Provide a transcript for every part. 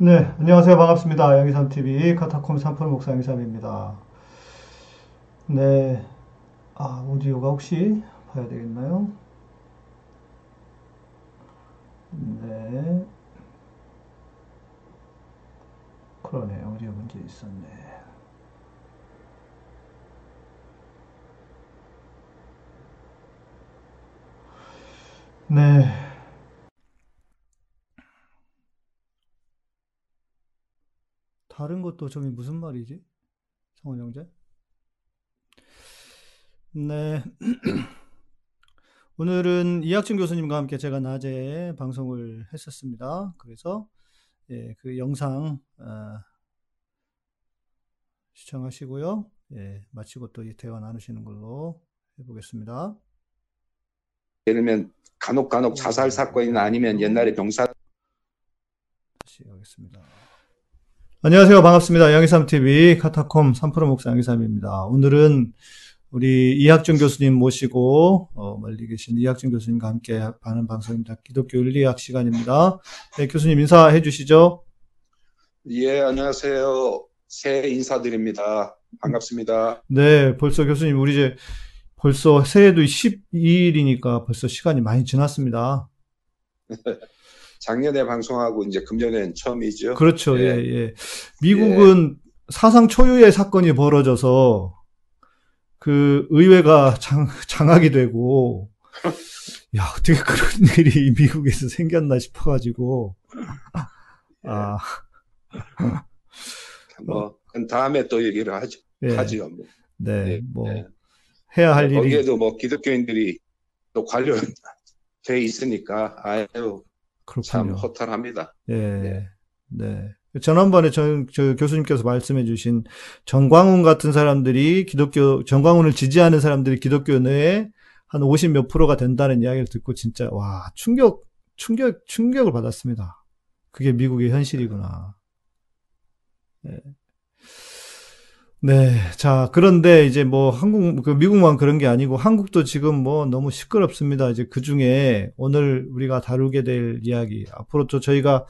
네, 안녕하세요. 반갑습니다. 양희삼TV 카타콤 산풀 목사 양희삼입니다. 네, 아, 오디오가 혹시 봐야 되겠나요? 네. 그러네, 오디오 문제 있었네. 네. 다른 것도 저기 무슨 말이지? 성원 형제? 네. 오늘은 이학준 교수님과 함께 제가 낮에 방송을 했었습니다. 그래서 예, 그 영상 어, 시청하시고요. 예, 마치고 또이 대화 나누시는 걸로 해보겠습니다. 예를 들면 간혹 간혹 자살 사건이나 아니면 옛날에 병사 다시 하겠습니다. 안녕하세요. 반갑습니다. 양희삼TV 카타콤 3프로 목사 양희삼입니다. 오늘은 우리 이학준 교수님 모시고 어, 멀리 계신 이학준 교수님과 함께 하는 방송입니다. 기독교 윤리학 시간입니다. 네, 교수님 인사해 주시죠. 예, 안녕하세요. 새해 인사드립니다. 반갑습니다. 네, 벌써 교수님 우리 이제 벌써 새해도 12일이니까 벌써 시간이 많이 지났습니다. 작년에 방송하고 이제 금년엔 처음이죠. 그렇죠. 예, 예. 예. 미국은 예. 사상 초유의 사건이 벌어져서 그 의회가 장, 장악이 되고 야 어떻게 그런 일이 미국에서 생겼나 싶어가지고 아. 뭐 다음에 또 얘기를 하죠. 예. 하죠. 뭐. 네, 네, 뭐 네. 해야 할 뭐, 일이 거기에도 뭐 기독교인들이 또 관련돼 있으니까 아유 그렇군요. 참 허탈합니다. 예. 네. 네. 지난번에 저, 저 교수님께서 말씀해 주신 정광훈 같은 사람들이 기독교, 정광훈을 지지하는 사람들이 기독교 내에 한 50 몇 프로가 된다는 이야기를 듣고 진짜, 와, 충격, 충격, 충격을 받았습니다. 그게 미국의 현실이구나. 네. 네. 자, 그런데 이제 뭐 한국, 그 미국만 그런 게 아니고 한국도 지금 뭐 너무 시끄럽습니다. 이제 그 중에 오늘 우리가 다루게 될 이야기, 앞으로 또 저희가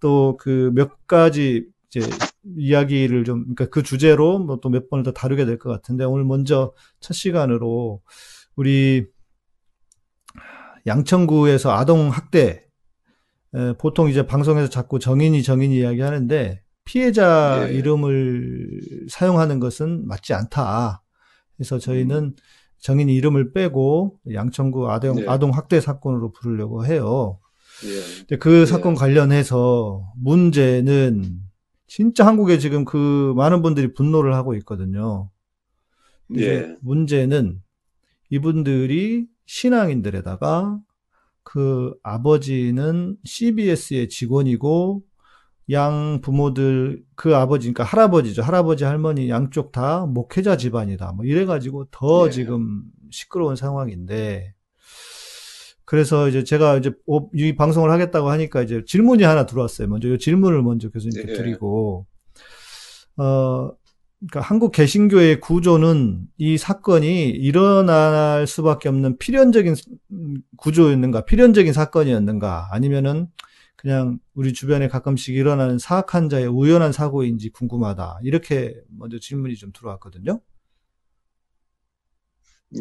또 그 몇 가지 이제 이야기를 좀, 그러니까 그 주제로 뭐 또 몇 번을 더 다루게 될 것 같은데 오늘 먼저 첫 시간으로 우리 양천구에서 아동 학대, 보통 이제 방송에서 자꾸 정인이 정인이 이야기 하는데 피해자 네. 이름을 사용하는 것은 맞지 않다. 그래서 저희는 음. 정인 이름을 빼고 양천구 아동, 네. 아동 학대 사건으로 부르려고 해요. 네. 그 네. 사건 관련해서 문제는 진짜 한국에 지금 그 많은 분들이 분노를 하고 있거든요. 네. 문제는 이분들이 신앙인들에다가 그 아버지는 CBS의 직원이고 양 부모들 그 아버지 그러니까 할아버지죠. 할아버지 할머니 양쪽 다 목회자 집안이다. 뭐 이래가지고 더 예. 지금 시끄러운 상황인데. 그래서 이제 제가 이제 이 방송을 하겠다고 하니까 이제 질문이 하나 들어왔어요. 먼저 이 질문을 먼저 교수님께 예. 드리고. 어 그러니까 한국 개신교의 구조는 이 사건이 일어날 수밖에 없는 필연적인 구조였는가 필연적인 사건이었는가 아니면은 그냥 우리 주변에 가끔씩 일어나는 사악한 자의 우연한 사고인지 궁금하다. 이렇게 먼저 질문이 좀 들어왔거든요.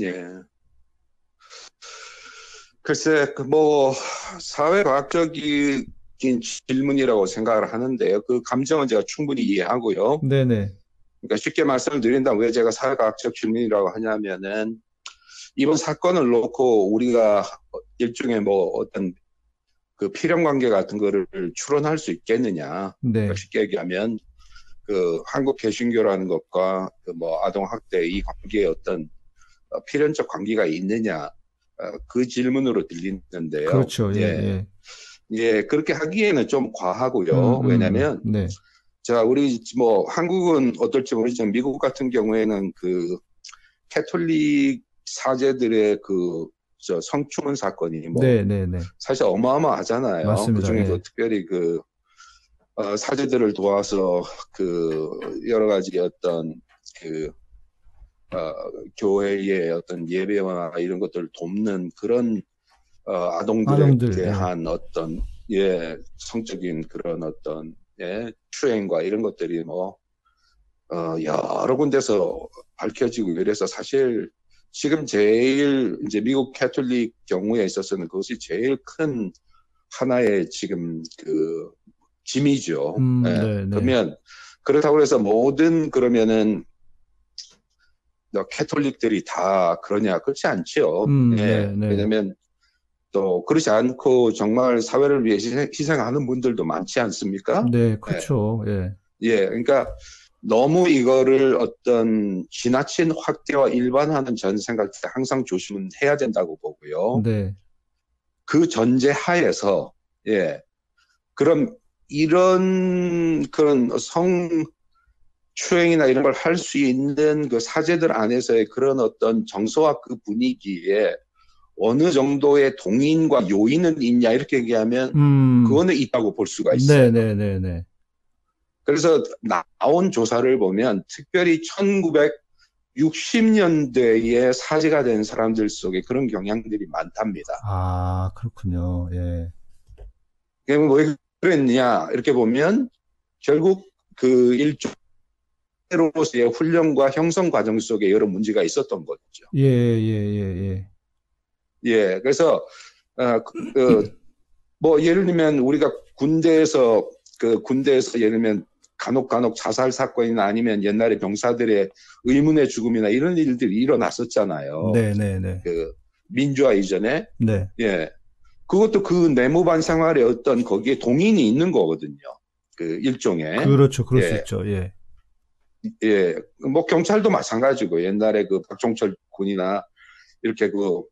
예. 글쎄, 그 뭐, 사회과학적인 질문이라고 생각을 하는데요. 그 감정은 제가 충분히 이해하고요. 네네. 그러니까 쉽게 말씀을 드린다면 왜 제가 사회과학적 질문이라고 하냐면은 이번 사건을 놓고 우리가 일종의 뭐 어떤 그 필연 관계 같은 거를 추론할 수 있겠느냐. 네. 그러니까 쉽게 얘기하면 그 한국 개신교라는 것과 그 뭐 아동 학대 이 관계에 어떤 어, 필연적 관계가 있느냐 어, 그 질문으로 들리는데요. 그렇죠. 예, 예. 예, 그렇게 하기에는 좀 과하고요. 음, 음, 왜냐하면 네. 자 우리 뭐 한국은 어떨지 모르지만 미국 같은 경우에는 그 캐톨릭 사제들의 그 저 성추문 사건이 뭐 네, 네, 네. 사실 어마어마하잖아요. 맞습니다. 그 중에도 예. 특별히 그 어, 사제들을 도와서 그 여러 가지 어떤 그 어, 교회의 어떤 예배와 이런 것들을 돕는 그런 어, 아동들에 아동들, 대한 네. 어떤 예, 성적인 그런 어떤, 예, 추행과 이런 것들이 뭐, 어, 여러 군데서 밝혀지고 이래서 사실 지금 제일 이제 미국 캐톨릭 경우에 있어서는 그것이 제일 큰 하나의 지금 그 짐이죠. 음, 예. 네, 네. 그러면 그렇다고 해서 모든 그러면은 캐톨릭들이 다 그러냐 그렇지 않죠. 음, 예. 네, 네. 왜냐면 또 그렇지 않고 정말 사회를 위해 희생, 하는 분들도 많지 않습니까? 네, 그렇죠. 예. 예, 그러니까 너무 이거를 어떤 지나친 확대와 일반화는 저는 생각할 때 항상 조심은 해야 된다고 보고요. 네. 그 전제 하에서 예, 그럼 이런 그런 성 추행이나 이런 걸 할 수 있는 그 사제들 안에서의 그런 어떤 정서와 그 분위기에 어느 정도의 동인과 요인은 있냐 이렇게 얘기하면 음. 그거는 있다고 볼 수가 있어요. 네네네네. 네, 네, 네. 그래서 나온 조사를 보면 특별히 1960년대에 사제가 된 사람들 속에 그런 경향들이 많답니다. 아 그렇군요. 예. 왜 그랬냐 이렇게 보면 결국 그 일종 로서의 훈련과 형성 과정 속에 여러 문제가 있었던 거죠. 예, 예, 예, 예. 예, 그래서, 어, 그, 그, 뭐, 예를 들면 우리가 군대에서, 그 군대에서 예를 들면 간혹 간혹 자살 사건이나 아니면 옛날에 병사들의 의문의 죽음이나 이런 일들이 일어났었잖아요. 네, 네, 네. 그 민주화 이전에. 네. 예. 그것도 그 내무반 생활에 어떤 거기에 동인이 있는 거거든요. 그 일종의. 그렇죠. 그럴 예. 수 있죠. 예. 예. 뭐 경찰도 마찬가지고 옛날에 그 박종철 군이나 이렇게 그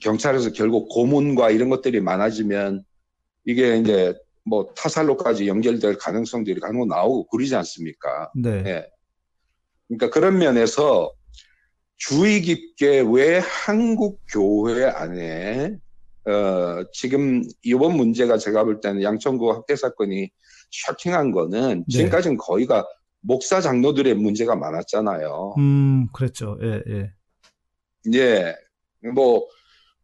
경찰에서 결국 고문과 이런 것들이 많아지면 이게 이제 뭐 타살로까지 연결될 가능성들이 간혹 나오고 그러지 않습니까? 네. 예. 그러니까 그런 면에서 주의 깊게 왜 한국 교회 안에 어, 지금 이번 문제가 제가 볼 때는 양천구 학대 사건이 쇼킹한 거는 네. 지금까지는 거의가 목사 장로들의 문제가 많았잖아요. 음, 그랬죠. 예, 예. 예. 뭐,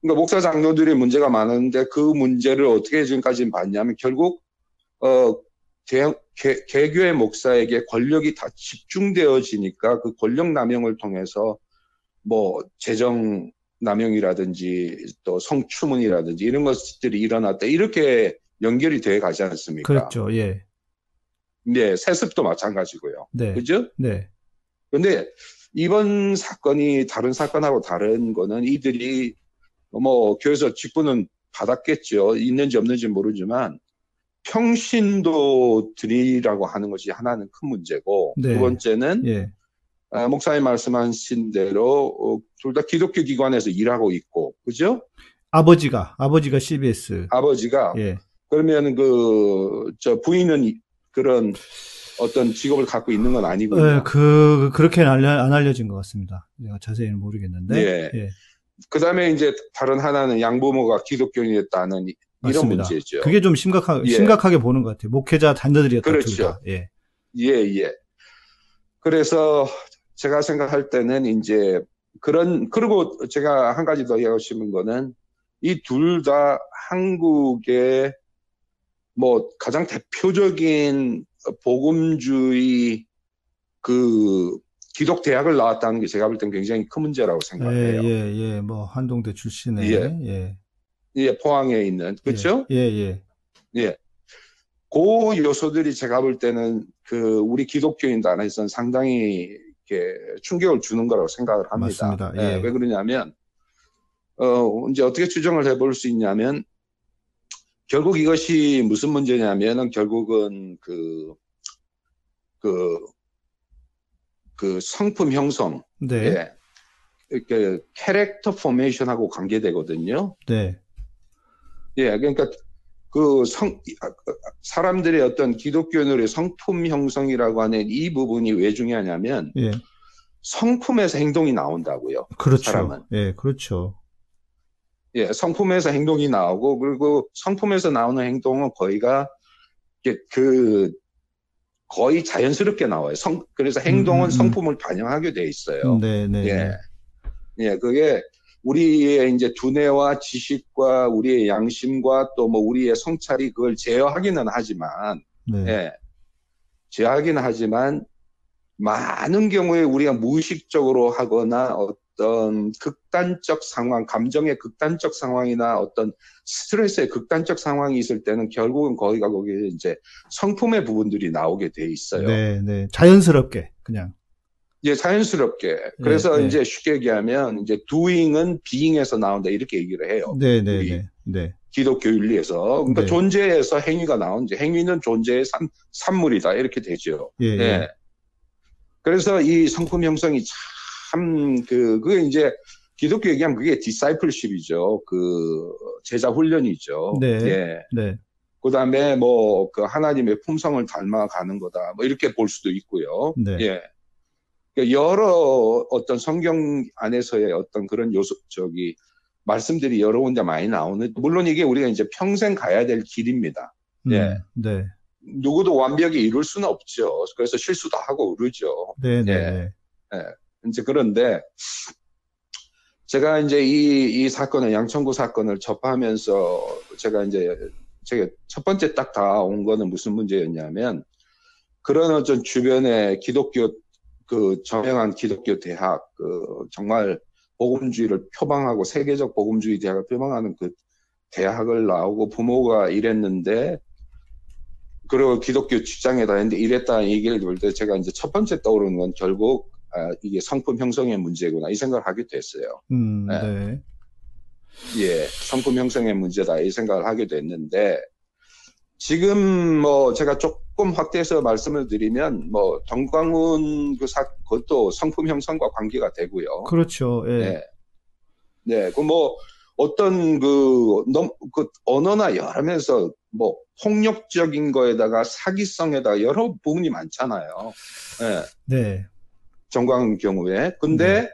그러니까 목사 장로들의 문제가 많은데 그 문제를 어떻게 지금까지 봤냐면 결국, 어, 대, 개, 개교의 목사에게 권력이 다 집중되어지니까 그 권력 남용을 통해서 뭐 재정 남용이라든지 또 성추문이라든지 이런 것들이 일어났다 이렇게 연결이 돼 가지 않습니까? 그렇죠. 예. 네, 세습도 마찬가지고요. 네. 그죠? 네. 근데 이번 사건이 다른 사건하고 다른 거는 이들이 뭐 교회에서 직분은 받았겠죠. 있는지 없는지 모르지만 평신도들이라고 하는 것이 하나는 큰 문제고 네. 두 번째는 예. 아, 목사님 말씀하신 대로 어, 둘다 기독교 기관에서 일하고 있고 그죠? 아버지가 아버지가 CBS 아버지가 예. 그러면 그 저 부인은 그런 어떤 직업을 갖고 있는 건 아니고요. 네, 그 그렇게는 알려, 안 알려진 것 같습니다. 제가 자세히는 모르겠는데. 예. 예. 그 다음에 이제 다른 하나는 양부모가 기독교인이었다는 이런 문제죠. 그게 좀 심각하, 예. 심각하게 보는 것 같아요. 목회자 단자들이었다. 그렇죠. 예. 예, 예. 그래서 제가 생각할 때는 이제 그런, 그리고 제가 한 가지 더 이야기하고 싶은 거는 이 둘 다 한국의 뭐 가장 대표적인 복음주의 그 기독 대학을 나왔다는 게 제가 볼 땐 굉장히 큰 문제라고 생각해요. 예, 예, 예. 뭐 한동대 출신의 예, 예, 예 포항에 있는 그렇죠? 예, 예, 예. 그 요소들이 제가 볼 때는 그 우리 기독교인들 안에서는 상당히 이렇게 충격을 주는 거라고 생각을 합니다. 맞습니다. 예. 예, 왜 그러냐면 어 이제 어떻게 추정을 해볼 수 있냐면 결국 이것이 무슨 문제냐면은 결국은 그, 그, 그 성품 형성. 네. 예. 이렇게 캐릭터 포메이션하고 관계되거든요. 네. 예, 그러니까 그 성, 사람들의 어떤 기독교인의 성품 형성이라고 하는 이 부분이 왜 중요하냐면, 예. 성품에서 행동이 나온다고요. 그렇죠. 사람은. 예, 그렇죠. 예, 성품에서 행동이 나오고 그리고 성품에서 나오는 행동은 거의가 그 거의 자연스럽게 나와요. 성 그래서 행동은 음, 음, 음. 성품을 반영하게 돼 있어요. 네, 네. 예, 예, 그게 우리의 이제 두뇌와 지식과 우리의 양심과 또 뭐 우리의 성찰이 그걸 제어하기는 하지만, 네. 예, 제어하기는 하지만 많은 경우에 우리가 무의식적으로 하거나 어 떤 극단적 상황, 감정의 극단적 상황이나 어떤 스트레스의 극단적 상황이 있을 때는 결국은 거기가 거기에 이제 성품의 부분들이 나오게 돼 있어요. 네, 네. 자연스럽게 그냥. 예, 자연스럽게. 그래서 네, 이제 쉽게 얘기하면 이제 doing은 being에서 나온다 이렇게 얘기를 해요. 네, 네, 네. 네. 기독교 윤리에서 그러니까 네. 존재에서 행위가 나온지 행위는 존재의 산, 산물이다 이렇게 되죠. 예, 네. 예. 그래서 이 성품 형성이 참 그 그게 이제 기독교 얘기하면 그게 디사이플십이죠. 그 제자 훈련이죠. 네. 예. 네. 그다음에 뭐 그 하나님의 품성을 닮아가는 거다. 뭐 이렇게 볼 수도 있고요. 네. 예. 그러니까 여러 어떤 성경 안에서의 어떤 그런 요소 저기 말씀들이 여러 군데 많이 나오는 물론 이게 우리가 이제 평생 가야 될 길입니다. 음, 예. 네. 누구도 완벽히 이룰 수는 없죠. 그래서 실수도 하고 그러죠. 네, 네. 예. 예. 이제 그런데 제가 이제 이, 이 사건을 양천구 사건을 접하면서 제가 이제 제가 첫 번째 딱 다 온 거는 무슨 문제였냐면 그런 어떤 주변에 기독교 그 저명한 기독교 대학 그 정말 복음주의를 표방하고 세계적 복음주의 대학을 표방하는 그 대학을 나오고 부모가 이랬는데 그리고 기독교 직장에다 했는데 이랬다 얘기를 들을 때 제가 이제 첫 번째 떠오르는 건 결국 아, 이게 성품 형성의 문제구나 이 생각을 하게 됐어요. 음, 네. 네. 예, 성품 형성의 문제다 이 생각을 하게 됐는데 지금 뭐 제가 조금 확대해서 말씀을 드리면 뭐 정광훈 그 사, 그것도 성품 형성과 관계가 되고요. 그렇죠. 예. 네. 네. 그 뭐 어떤 그, 넘, 그 언어나 여러 면에서 뭐 폭력적인 거에다가 사기성에다가 여러 부분이 많잖아요. 네. 네. 정광훈 경우에. 근데 네.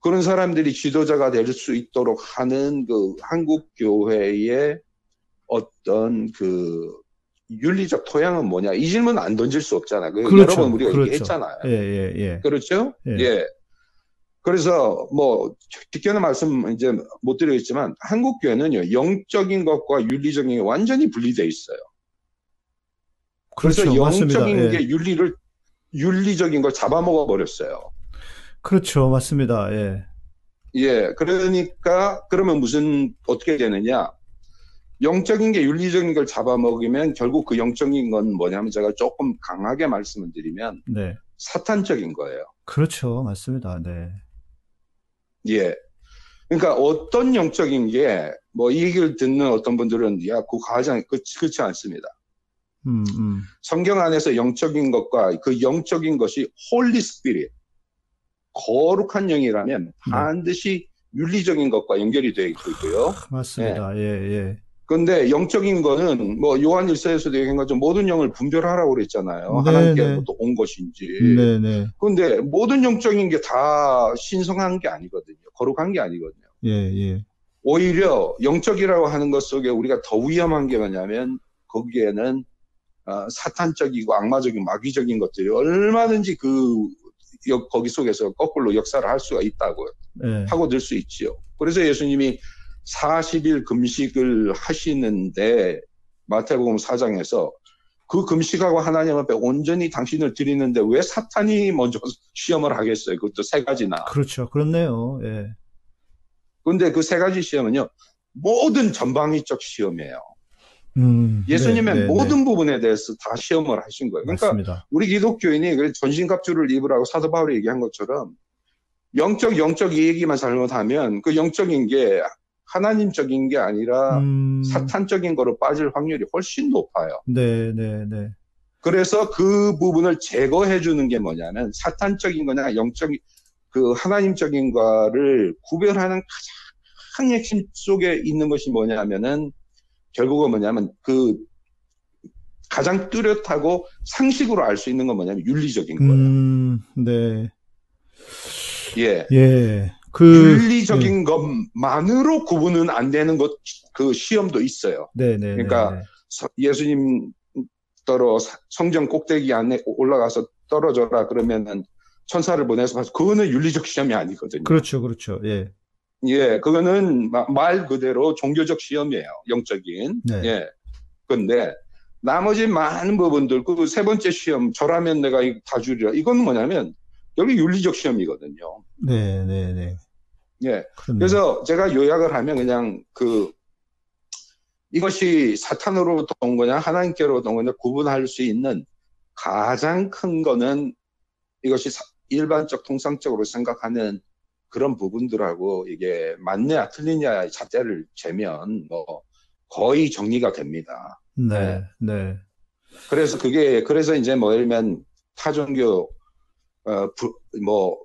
그런 사람들이 지도자가 될 수 있도록 하는 그 한국 교회의 어떤 그 윤리적 토양은 뭐냐 이 질문 안 던질 수 없잖아. 그 그렇죠. 여러 번 우리가 그렇죠. 얘기했잖아요. 예, 예, 예. 그렇죠? 예. 예. 그래서 뭐 직견의 말씀 이제 못 드리겠지만 한국 교회는요 영적인 것과 윤리적인 게 완전히 분리돼 있어요. 그래서 그렇죠. 영적인 맞습니다. 게 예. 윤리를 윤리적인 걸 잡아먹어 버렸어요. 그렇죠, 맞습니다. 예. 예, 그러니까 그러면 무슨 어떻게 되느냐? 영적인 게 윤리적인 걸 잡아먹으면 결국 그 영적인 건 뭐냐면 제가 조금 강하게 말씀을 드리면 네. 사탄적인 거예요. 그렇죠. 맞습니다. 네. 예. 그러니까 어떤 영적인 게 뭐 이 얘기를 듣는 어떤 분들은 야, 그 과장 그, 그렇지 않습니다. 음, 음. 성경 안에서 영적인 것과 그 영적인 것이 Holy Spirit 거룩한 영이라면 네. 반드시 윤리적인 것과 연결이 되어 있고요. 맞습니다. 예, 예. 예. 근데 영적인 거는 뭐 요한 일서에서도 얘기한 것처럼 모든 영을 분별하라고 그랬잖아요. 네, 하나님께로부터 네. 온 것인지. 네네. 네. 근데 모든 영적인 게 다 신성한 게 아니거든요. 거룩한 게 아니거든요. 예, 예. 오히려 영적이라고 하는 것 속에 우리가 더 위험한 게 뭐냐면 거기에는 어, 사탄적이고 악마적인 마귀적인 것들이 얼마든지 그 거기 속에서 거꾸로 역사를 할 수가 있다고 네. 하고 들 수 있지요. 그래서 예수님이 40일 금식을 하시는데 마태복음 4장에서 그 금식하고 하나님 앞에 온전히 당신을 드리는데 왜 사탄이 먼저 시험을 하겠어요? 그것도 세 가지나. 그렇죠. 그렇네요. 예. 근데 그 세 가지 시험은요, 모든 전방위적 시험이에요. 음, 예수님의 네, 네, 모든 네. 부분에 대해서 다 시험을 하신 거예요. 그러니까 맞습니다. 우리 기독교인이 그 전신갑주를 입으라고 사도 바울이 얘기한 것처럼 영적 영적 이 얘기만 잘못하면 그 영적인 게 하나님적인 게 아니라 음... 사탄적인 거로 빠질 확률이 훨씬 높아요. 네, 네, 네. 그래서 그 부분을 제거해 주는 게 뭐냐면 사탄적인 거냐 영적인 그 하나님적인 거를 구별하는 가장 핵심 속에 있는 것이 뭐냐면은 결국은 뭐냐면 그 가장 뚜렷하고 상식으로 알 수 있는 건 뭐냐면 윤리적인 거예요. 음, 네. 예. 예. 그 윤리적인 네. 것만으로 구분은 안 되는 것 그 시험도 있어요. 네, 네. 그러니까 네, 네. 예수님 따로 성전 꼭대기 안에 올라가서 떨어져라 그러면은 천사를 보내서 봐서 그거는 윤리적 시험이 아니거든요. 그렇죠, 그렇죠. 예. 예, 그거는 말 그대로 종교적 시험이에요. 영적인. 네. 예. 근데 나머지 많은 부분들, 그 세 번째 시험, 저라면 내가 다 주리라. 이건 뭐냐면, 여기 윤리적 시험이거든요. 네, 네, 네. 예. 그렇네요. 그래서 제가 요약을 하면 그냥 그, 이것이 사탄으로부터 온 거냐, 하나님께로부터 온 거냐 구분할 수 있는 가장 큰 거는 이것이 일반적 통상적으로 생각하는 그런 부분들하고 이게 맞냐 틀리냐의 잣대를 재면 뭐 거의 정리가 됩니다. 네, 네. 그래서 그게 그래서 이제 뭐 예를 들면 타종교 어뭐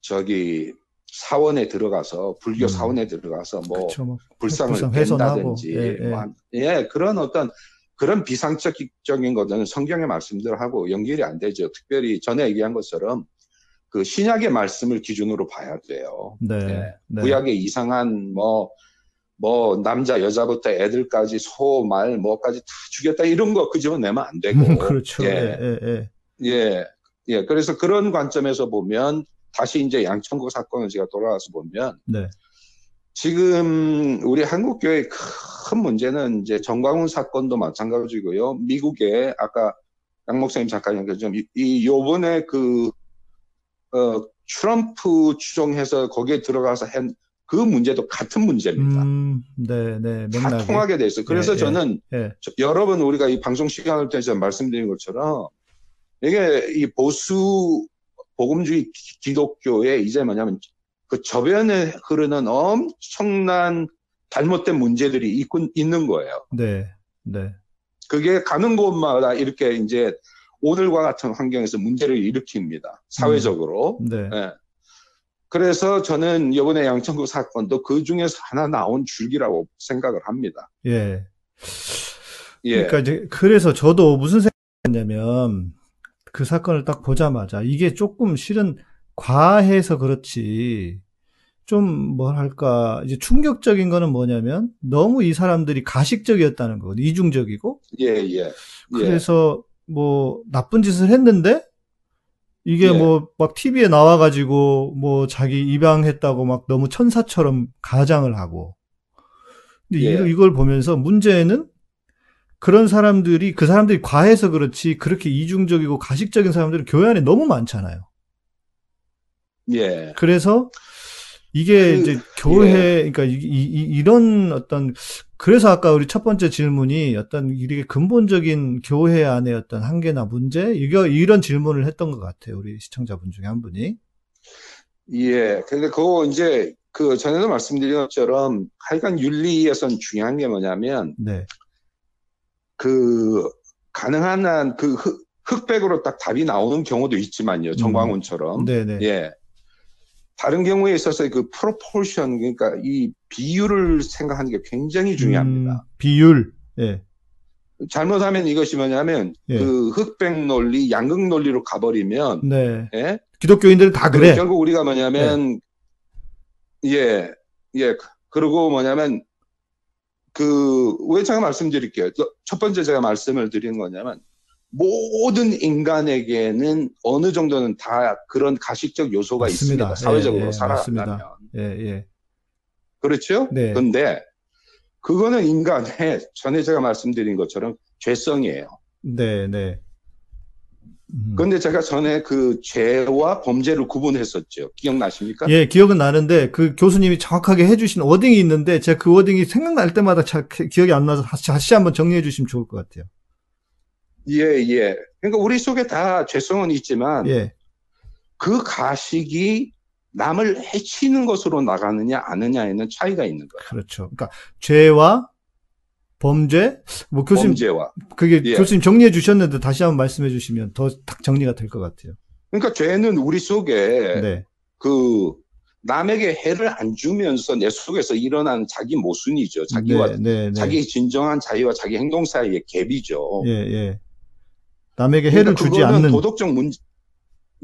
저기 사원에 들어가서 불교 음. 사원에 들어가서 뭐 그쵸, 뭐 불상을 뺀다든지 예, 예. 뭐, 예, 그런 어떤 그런 비상적인 것은 성경의 말씀들하고 연결이 안 되죠. 특별히 전에 얘기한 것처럼 그 신약의 말씀을 기준으로 봐야 돼요. 네. 예. 네. 구약의 이상한 뭐, 뭐, 남자, 여자부터 애들까지 소, 말, 뭐까지 다 죽였다 이런 거 그 집어 내면 안 되고. 그렇죠. 예. 예, 예. 예. 예. 그래서 그런 관점에서 보면 다시 이제 양천구 사건을 제가 돌아와서 보면. 네. 지금 우리 한국 교회의 큰 문제는 이제 정광훈 사건도 마찬가지고요. 미국의 아까 양 목사님 잠깐 얘기했죠. 이, 이 요번에 그 어, 트럼프 추종해서 거기에 들어가서 한 그 문제도 같은 문제입니다. 음, 네, 네, 다 통하게 돼 있어요. 그래서 네, 저는 네. 저, 여러 번 우리가 이 방송 시간을 통해서 말씀드린 것처럼 이게 이 보수 복음주의 기독교에 이제 뭐냐면 그 저변에 흐르는 엄청난 잘못된 문제들이 있군, 있는 거예요. 네, 네. 그게 가는 곳마다 이렇게 이제 오늘과 같은 환경에서 문제를 일으킵니다. 사회적으로. 음. 네. 네. 그래서 저는 이번에 양천구 사건도 그 중에서 하나 나온 줄기라고 생각을 합니다. 예. 예. 그러니까 이제 그래서 저도 무슨 생각했냐면 그 사건을 딱 보자마자 이게 조금 실은 과해서 그렇지 좀 뭐랄까 이제 충격적인 거는 뭐냐면 너무 이 사람들이 가식적이었다는 거거든 이중적이고 예 예. 예. 그래서 뭐 나쁜 짓을 했는데 이게 예. 뭐막 TV에 나와가지고 뭐 자기 입양했다고 막 너무 천사처럼 가장을 하고 근데 예. 이걸 보면서 문제는 그런 사람들이 그 사람들이 과해서 그렇지 그렇게 이중적이고 가식적인 사람들은 교회 안에 너무 많잖아요. 예. 그래서 이게 그, 이제 교회, 예. 그러니까 이, 이, 이런 어떤 그래서 아까 우리 첫 번째 질문이 어떤 이렇게 근본적인 교회 안에 어떤 한계나 문제 이거 이런 질문을 했던 것 같아요 우리 시청자분 중에 한 분이. 예, 근데 그거 이제 그 전에도 말씀드린 것처럼 하여간 윤리에선 중요한 게 뭐냐면 네. 그 가능한 한그 흑백으로 딱 답이 나오는 경우도 있지만요 정광훈처럼. 음. 네네. 예. 다른 경우에 있어서 그 프로포션 그러니까 이 비율을 생각하는 게 굉장히 중요합니다. 음, 비율. 예. 잘못하면 이것이 뭐냐면 예. 그 흑백 논리, 양극 논리로 가버리면 네. 예? 기독교인들은 다 그래. 결국 우리가 뭐냐면 예. 예. 예. 그리고 뭐냐면 그 왜 제가 말씀드릴게요. 첫 번째 제가 말씀을 드리는 거냐면 모든 인간에게는 어느 정도는 다 그런 가식적 요소가 맞습니다. 있습니다. 사회적으로 예, 예, 살아가면. 예, 예. 그렇죠? 네. 근데 그거는 인간의 전에 제가 말씀드린 것처럼 죄성이에요. 네, 네. 음. 근데 제가 전에 그 죄와 범죄를 구분했었죠. 기억나십니까? 예, 기억은 나는데 그 교수님이 정확하게 해주신 워딩이 있는데 제가 그 워딩이 생각날 때마다 잘 기억이 안 나서 다시 한번 정리해 주시면 좋을 것 같아요. 예, 예. 그러니까 우리 속에 다 죄성은 있지만 예. 그 가식이 남을 해치는 것으로 나가느냐 아느냐에는 차이가 있는 거예요. 그렇죠. 그러니까 죄와 범죄, 뭐 교수님 범죄와 그게 예. 교수님 정리해 주셨는데 다시 한번 말씀해 주시면 더 딱 정리가 될 것 같아요. 그러니까 죄는 우리 속에 네. 그 남에게 해를 안 주면서 내 속에서 일어나는 자기 모순이죠. 자기와 네, 네, 네. 자기 진정한 자유와 자기 행동 사이의 갭이죠. 예, 예. 남에게 해를 그러니까 주지 않는 도덕적 문제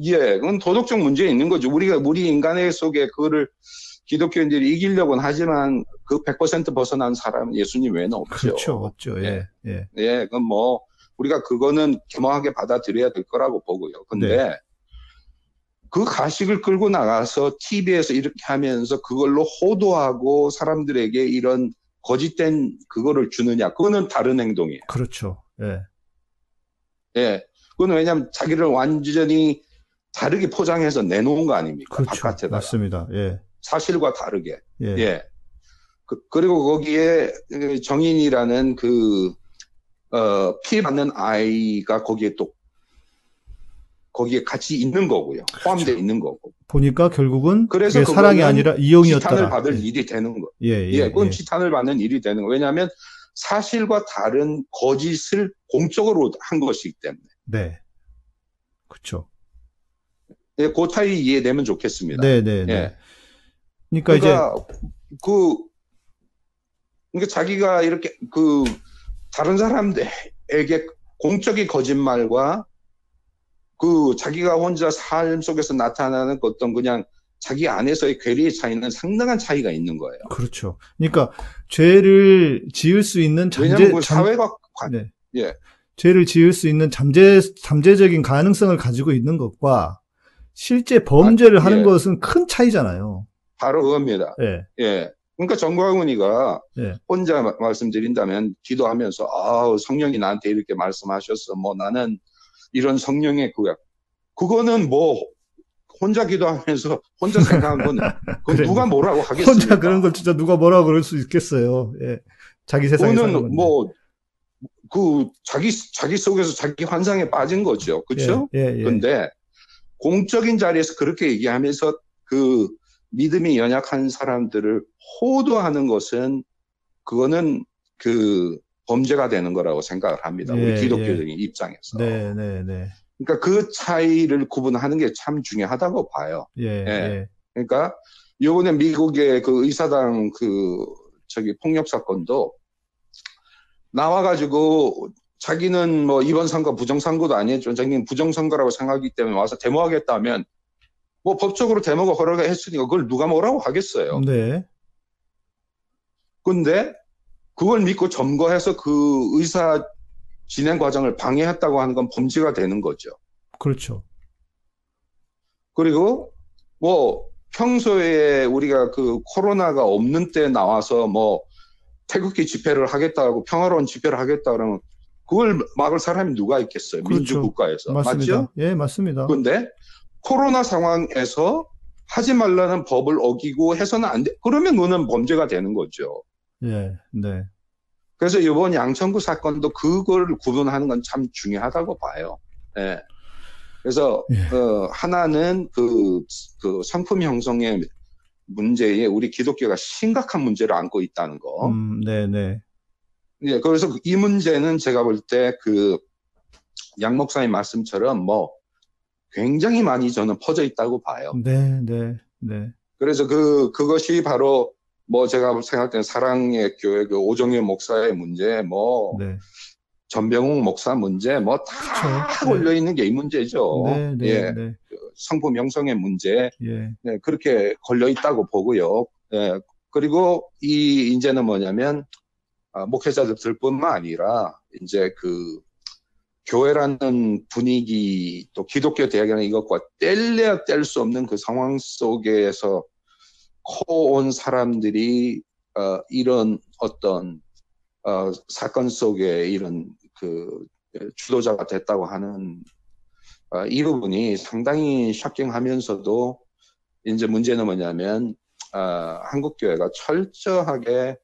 예, 그건 도덕적 문제에 있는 거죠. 우리가 우리 인간의 속에 그거를 기독교인들이 이기려고는 하지만 그 100% 벗어난 사람은 예수님 외에는 없죠. 그렇죠, 없죠. 예, 예. 예, 그건 뭐 우리가 그거는 겸허하게 받아들여야 될 거라고 보고요. 근데 네. 그 가식을 끌고 나가서 TV에서 이렇게 하면서 그걸로 호도하고 사람들에게 이런 거짓된 그거를 주느냐. 그거는 다른 행동이에요. 그렇죠. 예. 예. 그건 왜냐하면 자기를 완전히 다르게 포장해서 내놓은 거 아닙니까? 그렇죠. 바깥에다. 맞습니다. 예. 사실과 다르게. 예. 예. 그, 리고 거기에 정인이라는 그, 어, 피해받는 아이가 거기에 또, 거기에 같이 있는 거고요. 포함되어 그렇죠. 있는 거고. 보니까 결국은 그래서 사랑이 아니라 이용이었다. 지탄을 받을 예. 일이 되는 거. 예, 예, 예. 그건 예. 지탄을 받는 일이 되는 거. 왜냐하면 사실과 다른 거짓을 공적으로 한 것이기 때문에. 네. 그렇죠. 예, 그 차이 이해되면 좋겠습니다. 네, 네, 네. 예. 그러니까, 그러니까 이제 그 그러니까 자기가 이렇게 그 다른 사람들에게 공적인 거짓말과 그 자기가 혼자 삶 속에서 나타나는 그 어떤 그냥 자기 안에서의 괴리의 차이는 상당한 차이가 있는 거예요. 그렇죠. 그러니까 죄를 지을 수 있는 잠재 그 사회가 관, 네. 예. 죄를 지을 수 있는 잠재 잠재적인 가능성을 가지고 있는 것과 실제 범죄를 아, 하는 예. 것은 큰 차이잖아요. 바로 그겁니다. 예. 예. 그러니까 정광훈이가 예. 혼자 말씀드린다면 기도하면서 아 성령이 나한테 이렇게 말씀하셨어. 뭐 나는 이런 성령의 그야. 그거는 뭐 혼자 기도하면서 혼자 생각한 건 그래. 누가 뭐라고 하겠습니까? 혼자 그런 걸 진짜 누가 뭐라고 그럴 수 있겠어요. 예. 자기 세상에 사는 뭐. 그 자기 자기 속에서 자기 환상에 빠진 거죠, 그렇죠? 예, 예, 예. 근데 공적인 자리에서 그렇게 얘기하면서 그 믿음이 연약한 사람들을 호도하는 것은 그거는 그 범죄가 되는 거라고 생각을 합니다. 예, 우리 기독교적인 예. 입장에서. 네, 네, 네. 그러니까 그 차이를 구분하는 게 참 중요하다고 봐요. 예, 예. 예. 그러니까 요번에 미국의 그 의사당 그 저기 폭력 사건도 나와가지고 자기는 뭐 이번 선거 부정 선거도 아니었죠. 자기는 부정 선거라고 생각하기 때문에 와서 데모하겠다면 뭐 법적으로 데모가 허락을 했으니까 그걸 누가 뭐라고 하겠어요. 네. 근데 그걸 믿고 점거해서 그 의사 진행 과정을 방해했다고 하는 건 범죄가 되는 거죠. 그렇죠. 그리고 뭐 평소에 우리가 그 코로나가 없는 때 나와서 뭐 태극기 집회를 하겠다고 평화로운 집회를 하겠다 그러면 그걸 막을 사람이 누가 있겠어요? 그렇죠. 민주국가에서. 맞습니다. 맞죠? 예, 맞습니다. 근데 코로나 상황에서 하지 말라는 법을 어기고 해서는 안 돼. 그러면 그는 범죄가 되는 거죠. 예, 네. 그래서 이번 양천구 사건도 그걸 구분하는 건 참 중요하다고 봐요. 예. 그래서 예. 어, 하나는 그, 그 상품 형성의 문제에 우리 기독교가 심각한 문제를 안고 있다는 거. 음, 네, 네. 예, 그래서 이 문제는 제가 볼 때 그 양 목사님 말씀처럼 뭐 굉장히 많이 저는 퍼져 있다고 봐요. 네, 네, 네. 그래서 그, 그것이 바로 뭐 제가 생각할 때는 사랑의 교회 그 오정현 목사의 문제, 뭐 네. 전병욱 목사 문제, 뭐다 그렇죠. 걸려 네. 있는 게 이 문제죠. 네, 네, 예. 네. 그 성품 형성의 문제, 예. 네, 그렇게 걸려 있다고 보고요. 예. 그리고 이 이제는 뭐냐면 아, 목회자들뿐만 아니라 이제 그 교회라는 분위기 또 기독교 대학이라는 이것과 뗄래야 뗄 수 없는 그 상황 속에서 커온 사람들이 어, 이런 어떤 어, 사건 속에 이런 그 주도자가 됐다고 하는 어, 이 부분이 상당히 샤킹하면서도 이제 문제는 뭐냐면 어, 한국 교회가 철저하게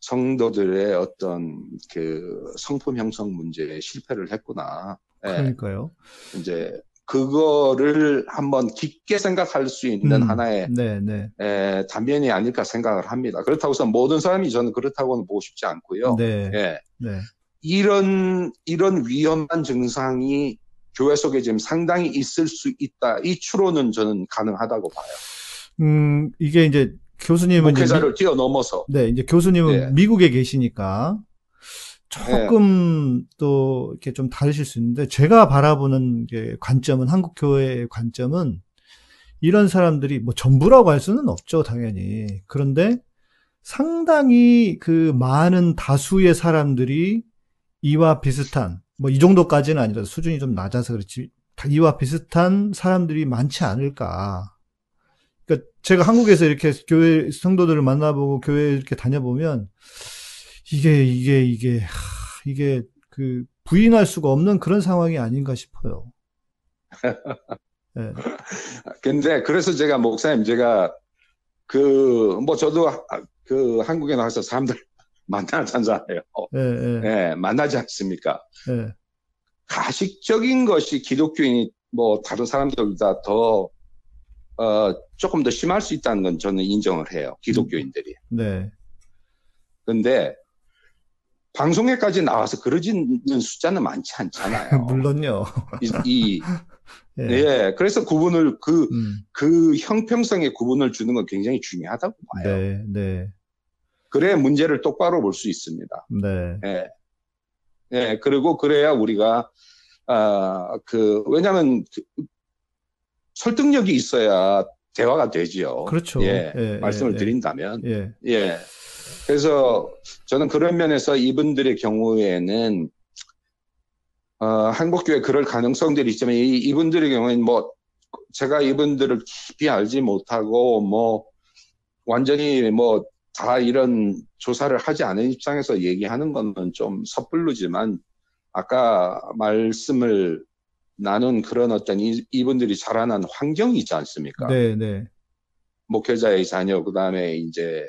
성도들의 어떤 그 성품 형성 문제에 실패를 했구나. 예. 그러니까요. 네. 이제 그거를 한번 깊게 생각할 수 있는 음, 하나의 네, 네. 에, 단면이 아닐까 생각을 합니다. 그렇다고 해서 모든 사람이 저는 그렇다고는 보고 싶지 않고요. 네, 예. 네. 이런 이런 위험한 증상이 교회 속에 지금 상당히 있을 수 있다. 이 추론은 저는 가능하다고 봐요. 음, 이게 이제 교수님은 목회자를 미, 뛰어넘어서 네, 이제 교수님은 네. 미국에 계시니까 조금 네. 또 이렇게 좀 다르실 수 있는데 제가 바라보는 게 관점은 한국 교회의 관점은 이런 사람들이 뭐 전부라고 할 수는 없죠, 당연히. 그런데 상당히 그 많은 다수의 사람들이 이와 비슷한 뭐 이 정도까지는 아니라 수준이 좀 낮아서 그렇지 이와 비슷한 사람들이 많지 않을까. 그러니까 제가 한국에서 이렇게 교회 성도들을 만나보고 교회 이렇게 다녀보면 이게 이게 이게 하, 이게 그 부인할 수가 없는 그런 상황이 아닌가 싶어요. 네. 근데 그래서 제가 목사님 제가 그 뭐 저도 그 한국에 나와서 사람들 만나잖아요. 네, 네. 네, 만나지 않습니까? 네. 가식적인 것이 기독교인이 뭐 다른 사람들보다 더 어, 조금 더 심할 수 있다는 건 저는 인정을 해요. 기독교인들이. 네. 근데 방송에까지 나와서 그러지는 숫자는 많지 않잖아요. 물론요. 이, 이 예. 예. 그래서 구분을 그, 음. 그 형평성의 구분을 주는 건 굉장히 중요하다고 봐요. 네, 네. 그래야 문제를 똑바로 볼 수 있습니다. 네. 예. 예. 그리고 그래야 우리가, 아, 그, 왜냐면, 그, 설득력이 있어야 대화가 되지요. 그렇죠. 예. 예 말씀을 예, 예. 드린다면. 예. 예. 그래서 저는 그런 면에서 이분들의 경우에는 어, 한국교회 그럴 가능성들이 있지만 이, 이분들의 경우에는 뭐 제가 이분들을 깊이 알지 못하고 뭐 완전히 뭐 다 이런 조사를 하지 않은 입장에서 얘기하는 거는 좀 섣불르지만 아까 말씀을 나눈 그런 어떤 이, 이분들이 자라난 환경이 있지 않습니까? 네, 네. 목회자의 자녀 그다음에 이제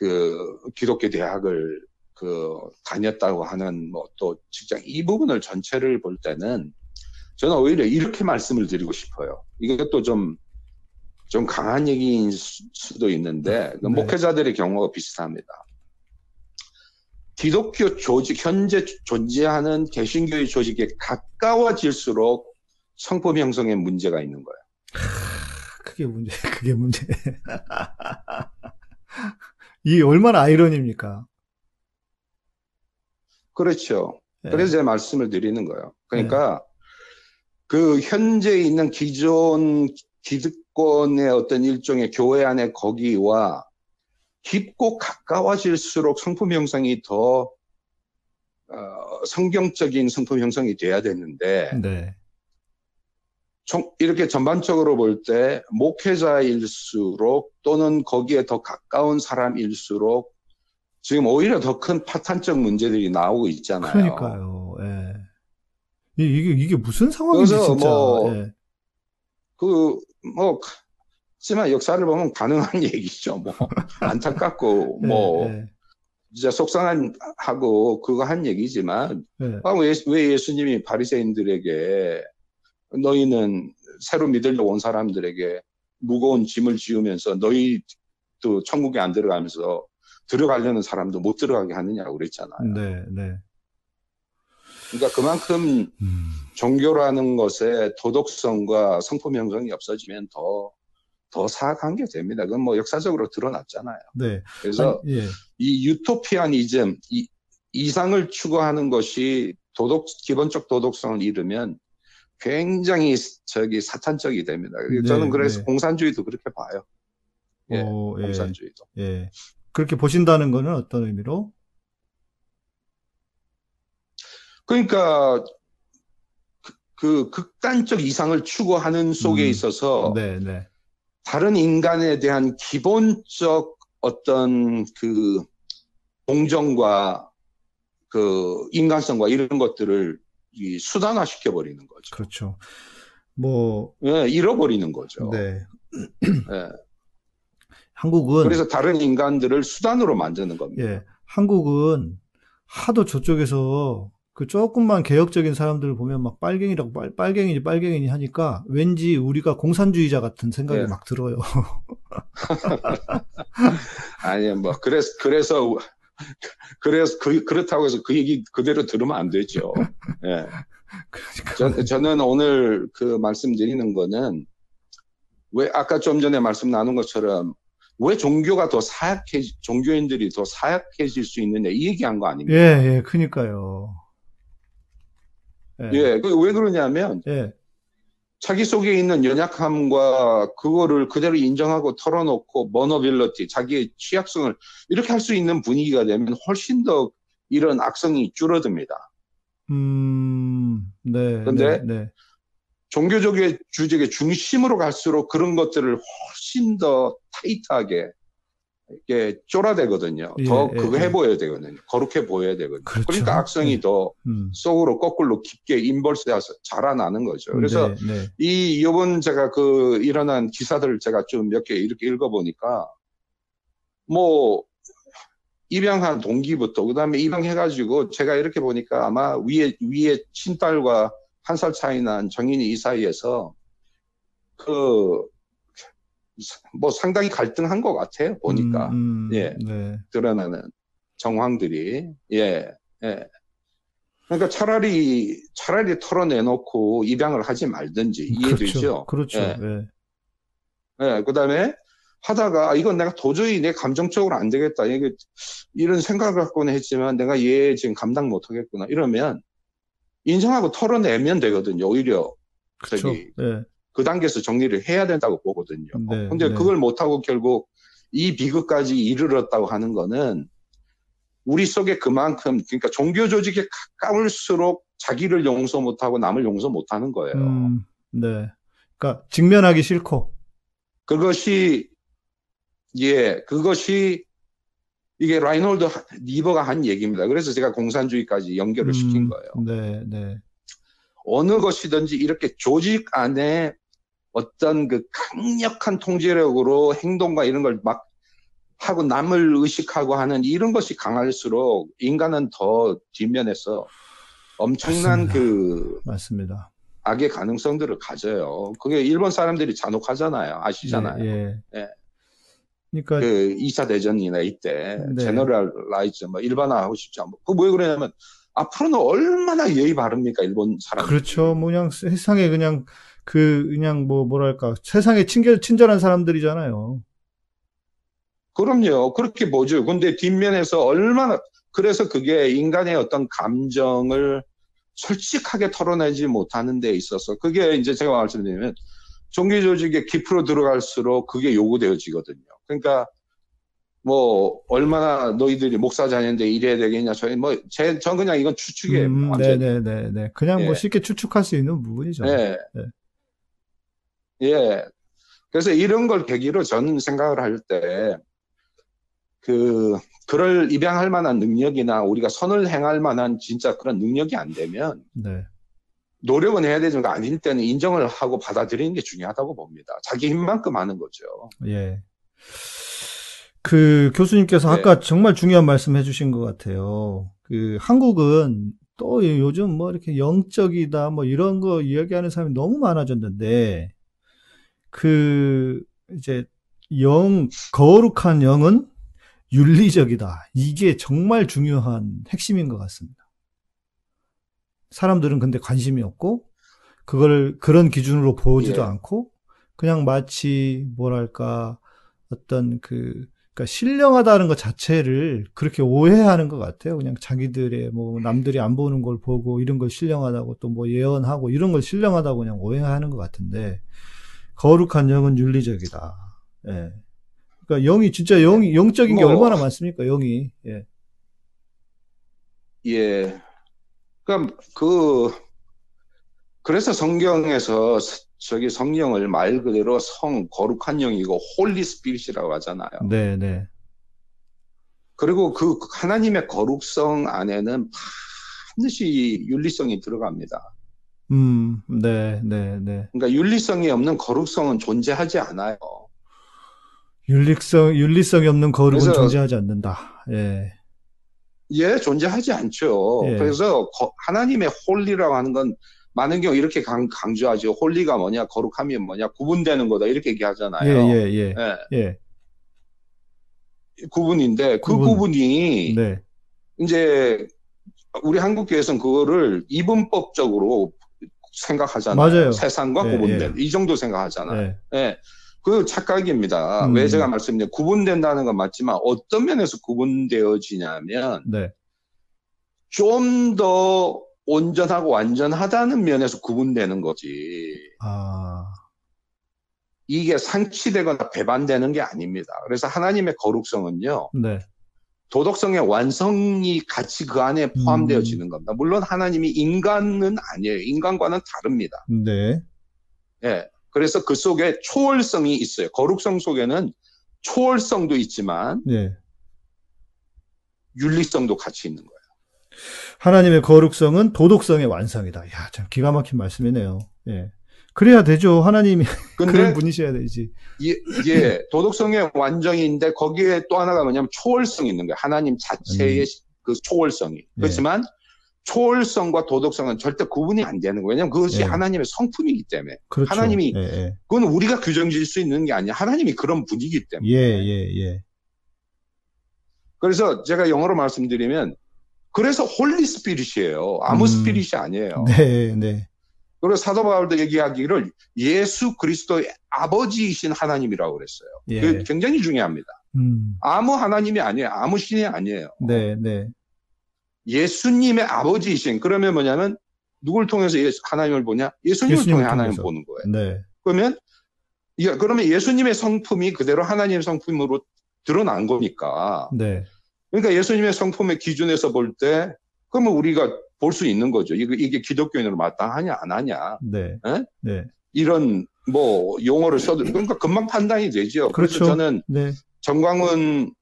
그 기독교 대학을 그 다녔다고 하는 뭐 또 직장 이 부분을 전체를 볼 때는 저는 오히려 이렇게 말씀을 드리고 싶어요. 이것도 좀, 좀 강한 얘기인 수도 있는데, 네. 목회자들의 경우가 비슷합니다. 기독교 조직, 현재 존재하는 개신교의 조직에 가까워질수록 성품 형성에 문제가 있는 거예요. 그게 문제, 그게 문제. 이 얼마나 아이러니입니까? 그렇죠. 네. 그래서 제가 말씀을 드리는 거예요. 그러니까 네. 그 현재 있는 기존 기득권의 어떤 일종의 교회 안의 거기와 깊고 가까워질수록 성품 형성이 더 어, 성경적인 성품 형성이 돼야 되는데 네. 이렇게 전반적으로 볼 때 목회자일수록 또는 거기에 더 가까운 사람일수록 지금 오히려 더 큰 파탄적 문제들이 나오고 있잖아요. 그러니까요. 예. 이게 이게 무슨 상황인지 진짜. 뭐, 예. 그, 뭐, 하지만 역사를 보면 가능한 얘기죠. 뭐, 안타깝고, 예, 뭐, 예, 진짜 속상한 하고 그거 한 얘기지만, 예. 아, 왜, 왜 예수님이 바리새인들에게 너희는 새로 믿으려고 온 사람들에게 무거운 짐을 지우면서 너희도 천국에 안 들어가면서 들어가려는 사람도 못 들어가게 하느냐고 그랬잖아요. 네, 네. 그러니까 그만큼 음. 종교라는 것에 도덕성과 성품 형성이 없어지면 더, 더 사악한 게 됩니다. 그건 뭐 역사적으로 드러났잖아요. 네. 그래서 아니, 예. 이 유토피아니즘, 이, 이상을 추구하는 것이 도덕, 기본적 도덕성을 잃으면 굉장히 저기 사탄적이 됩니다. 네, 저는 그래서 네. 공산주의도 그렇게 봐요. 예, 오, 예. 공산주의도. 예. 그렇게 보신다는 것은 어떤 의미로? 그러니까 그, 그 극단적 이상을 추구하는 속에 음. 있어서 네, 네. 다른 인간에 대한 기본적 어떤 그 공정과 그 인간성과 이런 것들을 이 수단화 시켜버리는 거죠. 그렇죠. 뭐 네, 잃어버리는 거죠. 네. 네. 한국은 그래서 다른 인간들을 수단으로 만드는 겁니다. 예, 한국은 하도 저쪽에서 그 조금만 개혁적인 사람들을 보면 막 빨갱이라고 빨, 빨갱이니 빨갱이니 하니까 왠지 우리가 공산주의자 같은 생각이 예. 막 들어요. 아니 뭐 그래서 그래서 그래서 그 그렇다고 해서 그 얘기 그대로 들으면 안 되죠. 예. 저, 저는 오늘 그 말씀드리는 거는 왜 아까 좀 전에 말씀 나눈 것처럼 왜 종교가 더 사약해, 종교인들이 더 사약해질 수 있느냐, 이 얘기한 거 아닙니까? 예, 예, 그니까요. 예, 예 왜 그러냐면, 예. 자기 속에 있는 연약함과 그거를 그대로 인정하고 털어놓고 머너빌러티, 자기의 취약성을 이렇게 할 수 있는 분위기가 되면 훨씬 더 이런 악성이 줄어듭니다. 음, 네. 근데 네, 네. 종교적의 주적의 중심으로 갈수록 그런 것들을 훨씬 더 타이트하게 이게 쫄아대거든요. 예, 더 예, 그거 예. 해 보여야 되거든요. 거룩해 보여야 되거든요. 그렇죠. 그러니까 악성이 예. 더 음. 속으로 거꾸로 깊게 인벌스돼서 자라나는 거죠. 그래서 네, 네. 이 이번 제가 그 일어난 기사들을 제가 좀 몇 개 이렇게 읽어보니까 뭐 입양한 동기부터 그다음에 입양해가지고 제가 이렇게 보니까 아마 위에 위에 친딸과 한 살 차이 난 정인이 이 사이에서 그 뭐 상당히 갈등한 것 같아요 보니까 음, 음, 예 네. 드러나는 정황들이 예 예. 그러니까 차라리 차라리 털어내놓고 입양을 하지 말든지 이해되죠. 그렇죠. 그렇죠. 예. 예. 예. 그다음에 하다가 아, 이건 내가 도저히 내 감정적으로 안 되겠다. 이게 이런 생각을 갖고는 했지만 내가 얘 지금 감당 못 하겠구나. 이러면 인정하고 털어내면 되거든요. 오히려 그렇죠. 저기 네. 그 단계에서 정리를 해야 된다고 보거든요. 네, 근데 네. 그걸 못 하고 결국 이 비극까지 이르렀다고 하는 거는 우리 속에 그만큼 그러니까 종교 조직에 가까울수록 자기를 용서 못하고 남을 용서 못하는 거예요. 음, 네. 그러니까 직면하기 싫고 그것이 예, 그것이 이게 라인홀드 니버가 한 얘기입니다. 그래서 제가 공산주의까지 연결을 음, 시킨 거예요. 네, 네. 어느 것이든지 이렇게 조직 안에 어떤 그 강력한 통제력으로 행동과 이런 걸 막 하고 남을 의식하고 하는 이런 것이 강할수록 인간은 더 뒷면에서 엄청난 맞습니다. 그 맞습니다. 악의 가능성들을 가져요. 그게 일본 사람들이 잔혹하잖아요. 아시잖아요. 예, 예. 예. 그러니까 그 2차 대전이나 이때 네. generalize 뭐 일반화하고 싶지 않고 그 왜 그러냐면 앞으로는 얼마나 예의 바릅니까 일본 사람 그렇죠. 뭐 그냥 세상에 그냥 그 그냥 뭐 뭐랄까 세상에 친절 친절한 사람들이잖아요. 그럼요. 그렇게 보죠. 근데 뒷면에서 얼마나 그래서 그게 인간의 어떤 감정을 솔직하게 털어내지 못하는 데 있어서 그게 이제 제가 말씀드리면 종교 조직에 깊이로 들어갈수록 그게 요구되어지거든요. 그러니까 뭐 얼마나 너희들이 목사 자녀인데 이래야 되겠냐 저희 뭐제 전 그냥 이건 추측이에요. 음, 네네네 네. 그냥 뭐 예. 뭐 쉽게 추측할 수 있는 부분이죠. 네. 네. 예. 그래서 이런 걸 계기로 저는 생각을 할 때 그 그럴 입양할 만한 능력이나 우리가 선을 행할 만한 진짜 그런 능력이 안 되면 네. 노력은 해야 되지만 아닐 때는 인정을 하고 받아들이는 게 중요하다고 봅니다. 자기 힘만큼 하는 거죠. 예. 그 교수님께서 네. 아까 정말 중요한 말씀 해주신 것 같아요. 그 한국은 또 요즘 뭐 이렇게 영적이다 뭐 이런 거 이야기하는 사람이 너무 많아졌는데 그 이제 영 거룩한 영은 윤리적이다. 이게 정말 중요한 핵심인 것 같습니다. 사람들은 근데 관심이 없고 그걸 그런 기준으로 보지도 예. 않고 그냥 마치 뭐랄까 어떤 그 그러니까 신령하다는 것 자체를 그렇게 오해하는 것 같아요. 그냥 자기들의 뭐 남들이 안 보는 걸 보고 이런 걸 신령하다고 또 뭐 예언하고 이런 걸 신령하다고 그냥 오해하는 것 같은데 거룩한 영은 윤리적이다. 예. 그러니까 영이 진짜 영이 영적인 뭐, 게 얼마나 많습니까? 영이. 예. 예. 그러니까 그 그래서 성경에서 저기 성령을 말 그대로 성 거룩한 영이고 Holy Spirit이라고 하잖아요. 네, 네. 그리고 그 하나님의 거룩성 안에는 반드시 윤리성이 들어갑니다. 음, 네, 네, 네. 그러니까 윤리성이 없는 거룩성은 존재하지 않아요. 윤리성, 윤리성이 없는 거룩은 존재하지 않는다. 예. 예, 존재하지 않죠. 예. 그래서 거, 하나님의 홀리라고 하는 건 많은 경우 이렇게 강, 강조하죠. 홀리가 뭐냐, 거룩함이 뭐냐, 구분되는 거다 이렇게 얘기하잖아요. 예, 예, 예. 예. 예. 구분인데 그 구분. 구분이 네. 이제 우리 한국 교회에서는 그거를 이분법적으로 생각하잖아요. 맞아요. 세상과 예, 구분된 예. 이 정도 생각하잖아요. 예. 예. 그 착각입니다. 음. 왜 제가 말씀드린 구분된다는 건 맞지만 어떤 면에서 구분되어지냐면 네. 좀더 온전하고 완전하다는 면에서 구분되는 거지. 아. 이게 상치되거나 배반되는 게 아닙니다. 그래서 하나님의 거룩성은요. 네. 도덕성의 완성이 같이 그 안에 포함되어지는 음. 겁니다. 물론 하나님이 인간은 아니에요. 인간과는 다릅니다. 네. 예. 그래서 그 속에 초월성이 있어요. 거룩성 속에는 초월성도 있지만 예. 윤리성도 같이 있는 거예요. 하나님의 거룩성은 도덕성의 완성이다. 야, 참 기가 막힌 말씀이네요. 예. 그래야 되죠. 하나님이 그런 분이셔야 되지. 예, 예, 도덕성의 완성인데 거기에 또 하나가 뭐냐면 초월성이 있는 거예요. 하나님 자체의 음. 그 초월성이. 네. 그렇지만 초월성과 도덕성은 절대 구분이 안 되는 거예요. 왜냐하면 그것이 네. 하나님의 성품이기 때문에. 그렇죠. 하나님이 예, 예. 그건 우리가 규정 지을 수 있는 게 아니야. 하나님이 그런 분이기 때문에. 예, 예, 예. 그래서 제가 영어로 말씀드리면 그래서 Holy Spirit이에요. 아무 음, spirit이 아니에요. 네, 네. 그리고 사도 바울도 얘기하기를 예수 그리스도의 아버지이신 하나님이라고 그랬어요. 예. 그 굉장히 중요합니다. 음. 아무 하나님이 아니에요. 아무 신이 아니에요. 네, 네. 예수님의 아버지이신 그러면 뭐냐면 누굴 통해서 예수, 하나님을 보냐? 예수님을, 예수님을 통해 하나님을 보는 거예요. 네. 그러면 그러면 예수님의 성품이 그대로 하나님의 성품으로 드러난 거니까. 네. 그러니까 예수님의 성품의 기준에서 볼 때 그러면 우리가 볼 수 있는 거죠. 이게, 이게 기독교인으로 마땅하냐 안 하냐. 네. 네. 이런 뭐 용어를 써도 그러니까 금방 판단이 되죠. 그렇죠. 그래서 저는 네. 정광훈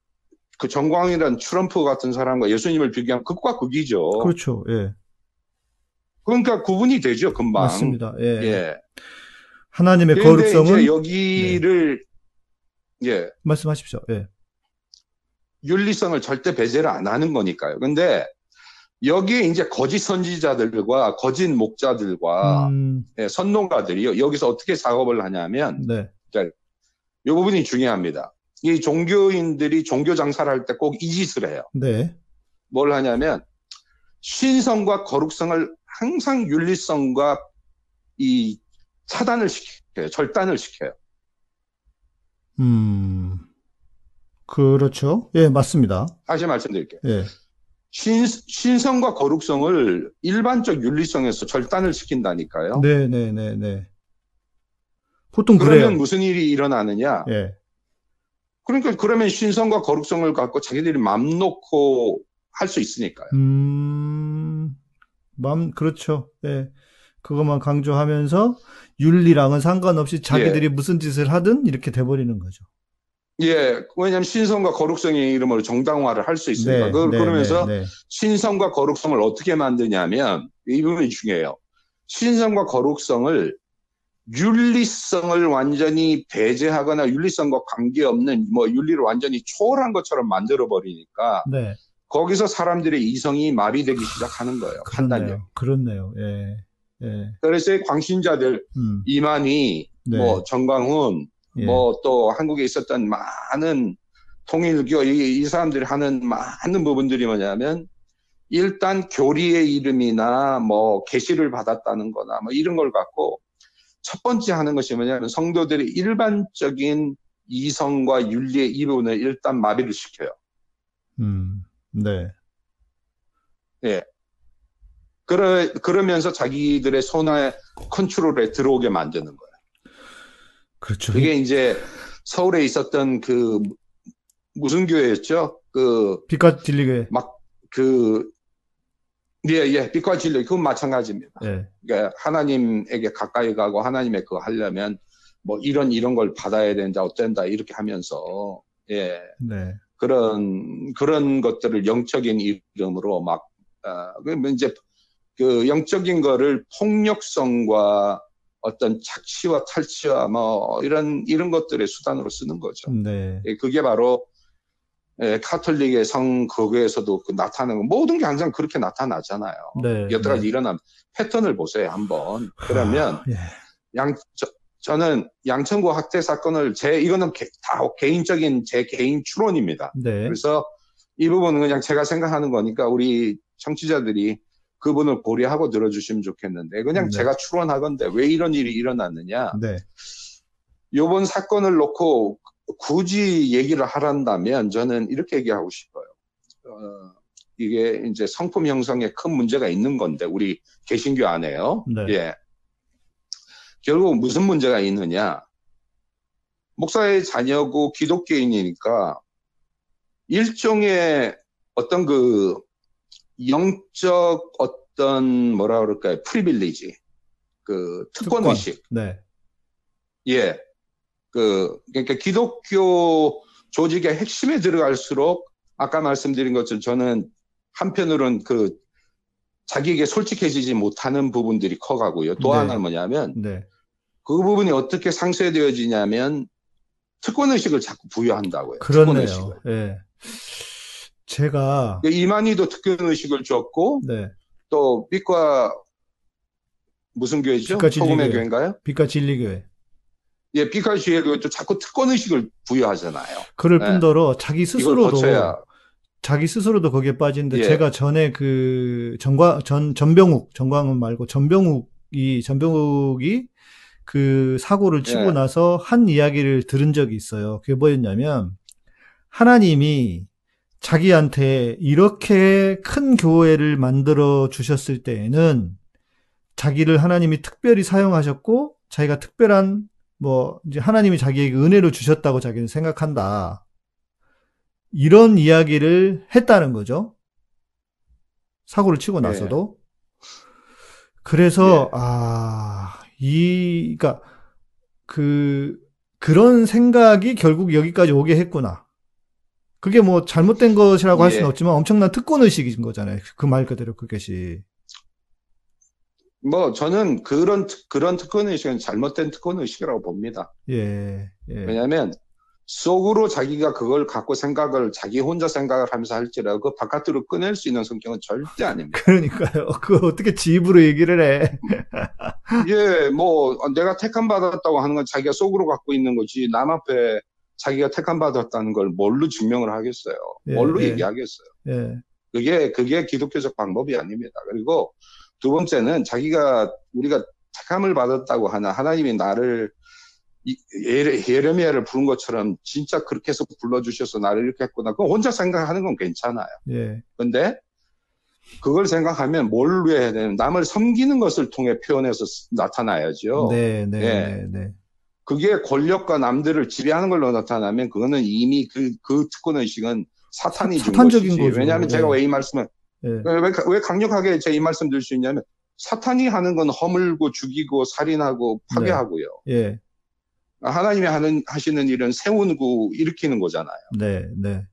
그 정광이란 트럼프 같은 사람과 예수님을 비교하면 극과 극이죠. 그렇죠. 예. 그러니까 구분이 되죠, 금방. 맞습니다. 예. 예. 하나님의 거룩성은 여기를 네. 예. 말씀하십시오. 예. 윤리성을 절대 배제를 안 하는 거니까요. 근데 여기에 이제 거짓 선지자들과 거짓 목자들과 음. 예, 선동가들이 여기서 어떻게 작업을 하냐면 네. 이 부분이 중요합니다. 이 종교인들이 종교 장사를 할 때 꼭 이 짓을 해요. 네. 뭘 하냐면 신성과 거룩성을 항상 윤리성과 이 차단을 시켜요. 절단을 시켜요. 음. 그렇죠. 예, 맞습니다. 다시 말씀드릴게요. 예. 신, 신성과 거룩성을 일반적 윤리성에서 절단을 시킨다니까요. 네네네네. 네, 네, 네. 보통 그러면 그래요. 무슨 일이 일어나느냐? 예. 그러니까 그러면 신성과 거룩성을 갖고 자기들이 맘 놓고 할 수 있으니까요. 음, 맘, 그렇죠. 예. 그것만 강조하면서 윤리랑은 상관없이 자기들이 예. 무슨 짓을 하든 이렇게 돼버리는 거죠. 예, 왜냐하면 신성과 거룩성의 이름으로 정당화를 할 수 있으니까. 네, 그, 네, 그러면서 네, 네, 신성과 거룩성을 어떻게 만드냐면 이 부분이 중요해요. 신성과 거룩성을 윤리성을 완전히 배제하거나 윤리성과 관계없는 뭐 윤리를 완전히 초월한 것처럼 만들어 버리니까 네. 거기서 사람들의 이성이 마비되기 시작하는 거예요. 판단력. 그렇네요. 예. 예. 그래서 광신자들 음. 이만희, 네. 뭐 정광훈, 예. 뭐또 한국에 있었던 많은 통일교 이, 이 사람들이 하는 많은 부분들이 뭐냐면 일단 교리의 이름이나 뭐 계시를 받았다는 거나 뭐 이런 걸 갖고 첫 번째 하는 것이 뭐냐면 성도들의 일반적인 이성과 윤리의 이 부분을 일단 마비를 시켜요. 음, 네. 예. 그러, 그러면서 자기들의 손에 컨트롤에 들어오게 만드는 거예요. 그렇죠. 그게 이제 서울에 있었던 그 무슨 교회였죠? 그 빛과 진리 교회. 막그 예, 예, 빛과 진리 그건 마찬가지입니다. 예. 그러니까 하나님에게 가까이 가고 하나님의 그거 하려면 뭐 이런 이런 걸 받아야 된다, 어쩐다 이렇게 하면서 예, 네. 그런 그런 것들을 영적인 이름으로 막 어, 그 이제 그 영적인 거를 폭력성과 어떤 착취와 탈취와 뭐 이런 이런 것들의 수단으로 쓰는 거죠. 네. 예, 그게 바로 예, 카톨릭의 성거교에서도 그 나타나는 모든 게 항상 그렇게 나타나잖아요. 네, 여러 가지 네. 일어난 패턴을 보세요 한번. 그러면 아, 예. 양 저, 저는 양천구 학대 사건을 제 이거는 개, 다 개인적인 제 개인 추론입니다. 네. 그래서 이 부분은 그냥 제가 생각하는 거니까 우리 청취자들이 그분을 고려하고 들어주시면 좋겠는데 그냥 네. 제가 추론하건데 왜 이런 일이 일어났느냐. 네. 요번 사건을 놓고 굳이 얘기를 하란다면 저는 이렇게 얘기하고 싶어요. 어, 이게 이제 성품 형성에 큰 문제가 있는 건데 우리 개신교 안에요. 네. 예. 결국 무슨 문제가 있느냐? 목사의 자녀고 기독교인이니까 일종의 어떤 그 영적 어떤 뭐라 그럴까요? 프리빌리지. 그 특권 의식. 네. 예. 그, 그러니까 기독교 조직의 핵심에 들어갈수록 아까 말씀드린 것처럼 저는 한편으로는 그 자기에게 솔직해지지 못하는 부분들이 커가고요. 또 네. 하나는 뭐냐면 네. 그 부분이 어떻게 상쇄되어지냐면 특권 의식을 자꾸 부여한다고요. 그렇네요. 예. 제가 그러 니까 이만희도 특권 의식을 줬고 네. 또 빛과 무슨 교회죠? 소금의 교회인가요? 빛과 진리교회. 예, 빛과 진리교회도 자꾸 특권 의식을 부여하잖아요. 그럴 네. 뿐더러 자기 스스로도 자기 스스로도 거기에 빠지는데 예. 제가 전에 그 전광 전 전병욱 전광훈 말고 전병욱이 전병욱이 그 사고를 치고 예. 나서 한 이야기를 들은 적이 있어요. 그게 뭐였냐면 하나님이 자기한테 이렇게 큰 교회를 만들어 주셨을 때에는 자기를 하나님이 특별히 사용하셨고 자기가 특별한 뭐 이제 하나님이 자기에게 은혜를 주셨다고 자기는 생각한다. 이런 이야기를 했다는 거죠. 사고를 치고 네. 나서도. 네. 그래서, 네. 아, 이, 그니까, 그, 그런 생각이 결국 여기까지 오게 했구나. 그게 뭐 잘못된 것이라고 할 수는 예. 없지만 엄청난 특권 의식인 거잖아요. 그 말 그대로 그것이. 뭐 저는 그런 그런 특권 의식은 잘못된 특권 의식이라고 봅니다. 예. 예. 왜냐하면 속으로 자기가 그걸 갖고 생각을 자기 혼자 생각을 하면서 할지라도 그 바깥으로 꺼낼 수 있는 성격은 절대 아닙니다. 그러니까요. 그거 어떻게 지입으로 얘기를 해? 예, 뭐 내가 택함 받았다고 하는 건 자기가 속으로 갖고 있는 거지 남 앞에 자기가 택함 받았다는 걸 뭘로 증명을 하겠어요? 예, 뭘로 예. 얘기하겠어요? 예. 그게 그게 기독교적 방법이 아닙니다. 그리고 두 번째는 자기가 우리가 택함을 받았다고 하나 하나님이 나를 예레미야를 부른 것처럼 진짜 그렇게 해서 불러주셔서 나를 이렇게 했구나. 그거 혼자 생각하는 건 괜찮아요. 예. 근데 그걸 생각하면 뭘 해야 되는 남을 섬기는 것을 통해 표현해서 나타나야죠. 네, 네, 예. 네, 네. 그게 권력과 남들을 지배하는 걸로 나타나면 그거는 이미 그, 그 특권 의식은 사탄이 준 것이지. 거죠. 왜냐하면 네. 제가 왜 이 말씀을 네. 왜, 왜 강력하게 제이 말씀 드릴 수 있냐면 사탄이 하는 건 허물고 죽이고 살인하고 파괴하고요. 네. 예. 하나님이 하는 하시는 일은 세우고 일으키는 거잖아요. 네, 네.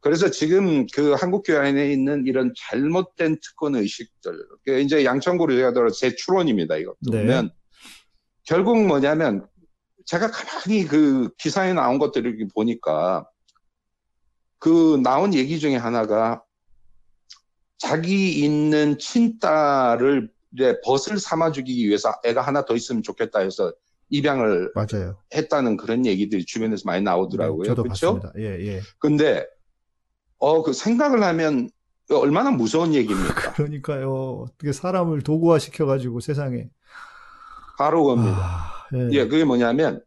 그래서 지금 그 한국 교회 안에 있는 이런 잘못된 특권 의식들, 이제 양천구로 제가 들어 제 추론입니다. 이거 네. 보면 결국 뭐냐면 제가 가만히 그 기사에 나온 것들을 보니까 그 나온 얘기 중에 하나가 자기 있는 친딸을 벗을 삼아 주기 위해서 애가 하나 더 있으면 좋겠다 해서 입양을 맞아요. 했다는 그런 얘기들이 주변에서 많이 나오더라고요. 네, 저도 그렇죠? 봤습니다. 예, 예. 근데 어 그 생각을 하면 얼마나 무서운 얘기입니까? 그러니까요. 어떻게 사람을 도구화 시켜 가지고 세상에 바로 겁니다. 아, 예. 예, 그게 뭐냐면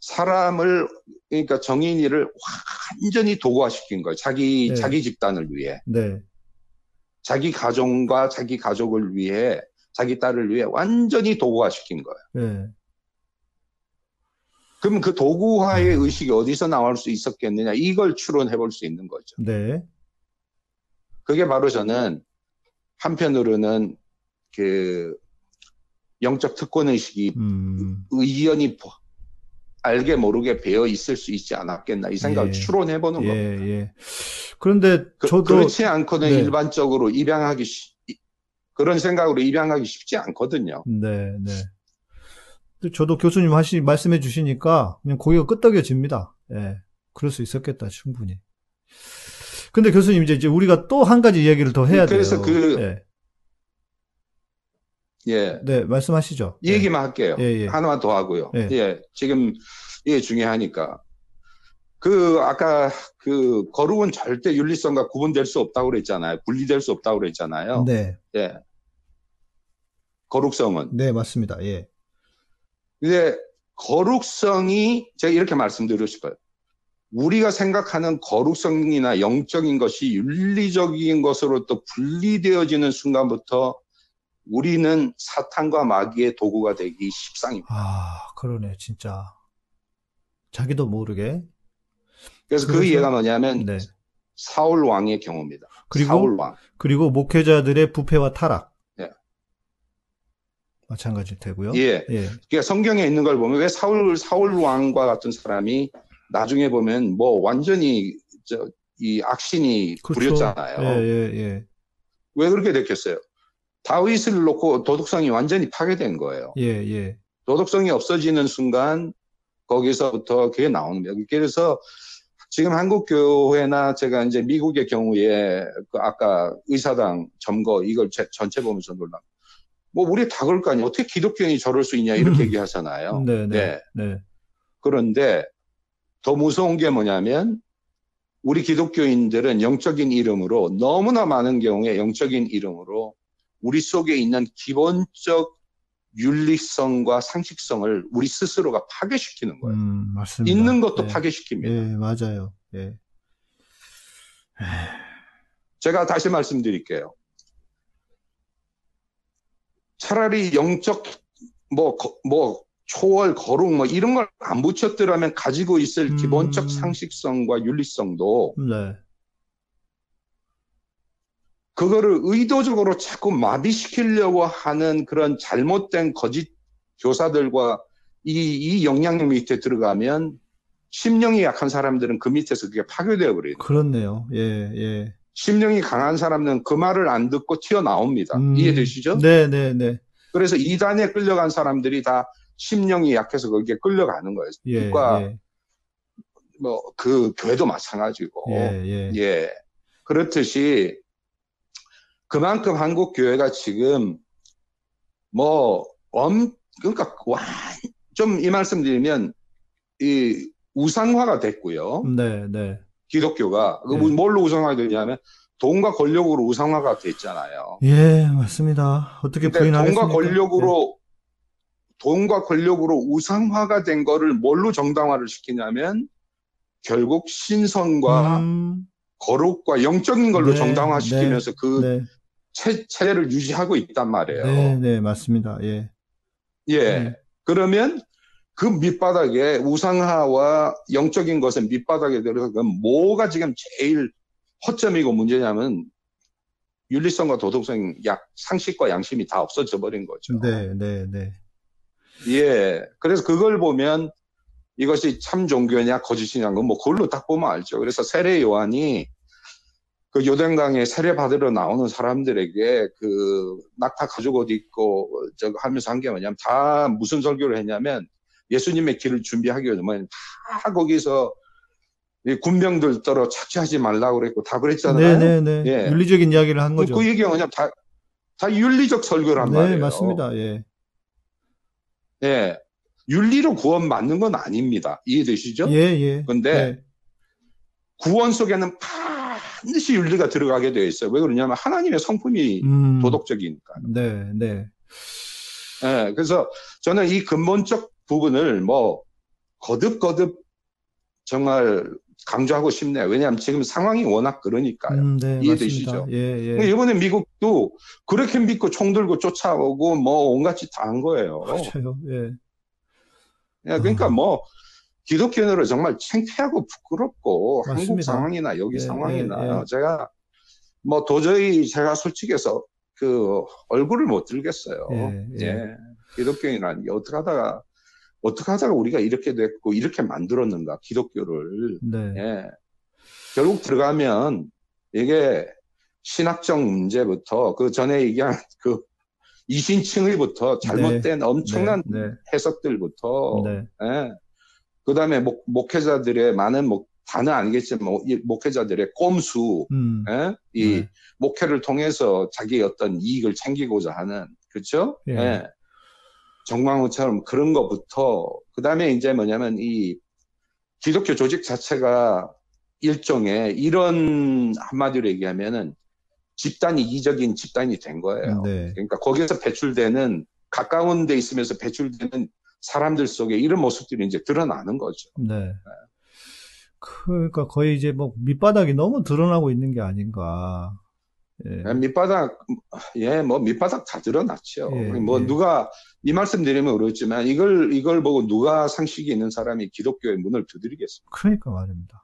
사람을 그러니까 정인이를 완전히 도구화 시킨 거예요. 자기 네. 자기 집단을 위해. 네. 자기 가정과 자기 가족을 위해 자기 딸을 위해 완전히 도구화 시킨 거예요. 네. 그럼 그 도구화의 음. 의식이 어디서 나올 수 있었겠느냐 이걸 추론해 볼 수 있는 거죠. 네. 그게 바로 저는 한편으로는 그 영적 특권 의식이 음. 의견이 알게 모르게 배어 있을 수 있지 않았겠나 이 생각을 예. 추론해 보는 예, 겁니다. 예. 그런데 그, 저도 그렇지 않고는 네. 일반적으로 입양하기 쉬, 그런 생각으로 입양하기 쉽지 않거든요. 네, 네. 저도 교수님 하시 말씀해 주시니까 그냥 고개가 끄덕여집니다. 예. 그럴 수 있었겠다 충분히. 근데 교수님 이제, 이제 우리가 또 한 가지 이야기를 더 해야 그래서 돼요. 그래서 그 예. 예. 네, 말씀하시죠. 이 얘기만 예. 할게요. 예, 예. 하나만 더 하고요. 예. 예. 지금 이게 중요하니까. 그 아까 그 거룩은 절대 윤리성과 구분될 수 없다고 그랬잖아요. 분리될 수 없다고 그랬잖아요. 네. 예. 거룩성은. 네, 맞습니다. 예. 근데 거룩성이 제가 이렇게 말씀드리고 싶어요. 우리가 생각하는 거룩성이나 영적인 것이 윤리적인 것으로 또 분리되어지는 순간부터 우리는 사탄과 마귀의 도구가 되기 십상입니다. 아, 그러네, 진짜. 자기도 모르게. 그래서 그 이해가 뭐냐면 네. 사울 왕의 경우입니다. 그리고 사울 왕. 그리고 목회자들의 부패와 타락. 네. 마찬가지 되고요. 예. 예. 그러니까 성경에 있는 걸 보면 왜 사울 사울 왕과 같은 사람이 나중에 보면 뭐 완전히 저 이 악신이 그렇죠. 부렸잖아요. 예, 예, 예. 왜 그렇게 됐겠어요? 다윗을 놓고 도덕성이 완전히 파괴된 거예요. 예, 예. 도덕성이 없어지는 순간 거기서부터 그게 나오는 거예요. 그래서 지금 한국 교회나 제가 이제 미국의 경우에 그 아까 의사당 점거 이걸 제, 전체 보면서 놀라. 뭐 우리 다 그럴 거 아니에요. 어떻게 기독교인이 저럴 수 있냐 이렇게 음. 얘기하잖아요. 네, 네, 네. 그런데 더 무서운 게 뭐냐면 우리 기독교인들은 영적인 이름으로 너무나 많은 경우에 영적인 이름으로 우리 속에 있는 기본적 윤리성과 상식성을 우리 스스로가 파괴시키는 거예요. 음, 맞습니다. 있는 것도 네. 파괴시킵니다. 네, 맞아요. 네. 제가 다시 말씀드릴게요. 차라리 영적 뭐, 뭐, 초월, 거룩, 뭐, 이런 걸 안 붙였더라면 가지고 있을 음. 기본적 상식성과 윤리성도 네. 그거를 의도적으로 자꾸 마비시키려고 하는 그런 잘못된 거짓 교사들과 이, 이 영향력 밑에 들어가면 심령이 약한 사람들은 그 밑에서 그게 파괴되어 버려요. 그렇네요. 예, 예. 심령이 강한 사람은 그 말을 안 듣고 튀어나옵니다. 음, 이해되시죠? 네, 네, 네. 그래서 이단에 끌려간 사람들이 다 심령이 약해서 거기에 끌려가는 거예요. 예, 그러니까 예. 뭐그 교회도 마찬가지고. 예, 예. 예. 그렇듯이 그만큼 한국 교회가 지금 뭐 엄 그러니까 좀이 말씀 드리면 이 우상화가 됐고요. 네, 네. 기독교가 네. 뭘로 우상화가 되냐면 돈과 권력으로 우상화가 됐잖아요. 예, 맞습니다. 어떻게 부인하겠습니까? 돈과 권력으로 네. 돈과 권력으로 우상화가 된 거를 뭘로 정당화를 시키냐면 결국 신성과 음... 거룩과 영적인 걸로 네, 정당화시키면서 네, 그 네. 체, 체제를 유지하고 있단 말이에요. 네, 네, 맞습니다. 예. 예. 네. 그러면 그 밑바닥에 우상화와 영적인 것은 밑바닥에 그 뭐가 지금 제일 허점이고 문제냐면 윤리성과 도덕성, 약, 상식과 양심이 다 없어져 버린 거죠. 네, 네, 네. 예. 그래서 그걸 보면 이것이 참 종교냐 거짓이냐 뭐 그걸로 딱 보면 알죠. 그래서 세례 요한이 그 요단강에 세례 받으러 나오는 사람들에게 그 낙타 가죽 옷 입고 저 하면서 한 게 뭐냐면 다 무슨 설교를 했냐면 예수님의 길을 준비하기 위해서 다 거기서 군병들 떨어 착취하지 말라고 그랬고 다 그랬잖아요. 네네네. 예. 윤리적인 이야기를 한 거죠. 그, 그 얘기가 뭐냐면 다, 다 윤리적 설교란 네, 말이에요. 맞습니다. 예. 예. 윤리로 구원 받는 건 아닙니다. 이해되시죠? 예, 예. 근데 예. 구원 속에는 반드시 윤리가 들어가게 되어 있어요. 왜 그러냐면 하나님의 성품이 음. 도덕적이니까. 네, 네. 네, 그래서 저는 이 근본적 부분을 뭐 거듭거듭 정말 강조하고 싶네요. 왜냐하면 지금 상황이 워낙 그러니까요. 음, 네, 이해되시죠? 예, 예. 이번에 미국도 그렇게 믿고 총 들고 쫓아오고 뭐 온갖 짓 다 한 거예요. 그렇죠. 예. 예 그러니까 어. 뭐 기독교인으로 정말 창피하고 부끄럽고 맞습니다. 한국 상황이나 여기 예, 상황이나 예, 예. 제가 뭐 도저히 제가 솔직해서 그 얼굴을 못 들겠어요. 예, 예. 예. 기독교인이라는 게 어떻게 하다가 어떻게 하다가 우리가 이렇게 됐고 이렇게 만들었는가 기독교를 네. 예. 결국 들어가면 이게 신학적 문제부터 그 전에 얘기한 그 이신칭의부터 잘못된 네. 엄청난 네. 네. 해석들부터 네. 예. 그 다음에 목, 목회자들의 많은 목, 다는 아니겠지만 목, 목회자들의 꼼수, 음. 예? 이 네. 목회를 통해서 자기의 어떤 이익을 챙기고자 하는 그렇죠? 예. 예. 정광훈처럼 그런 것부터 그 다음에 이제 뭐냐면 이 기독교 조직 자체가 일종의 이런 한마디로 얘기하면은 집단이 이적인 집단이 된 거예요. 네. 그러니까 거기서 배출되는 가까운 데 있으면서 배출되는 사람들 속에 이런 모습들이 이제 드러나는 거죠. 네. 그러니까 거의 이제 뭐 밑바닥이 너무 드러나고 있는 게 아닌가. 예. 네, 밑바닥, 예, 뭐 밑바닥 다 드러났죠. 예, 뭐 예. 누가 이 말씀 드리면 그렇지만 이걸 이걸 보고 누가 상식이 있는 사람이 기독교의 문을 두드리겠습니까? 그러니까 말입니다.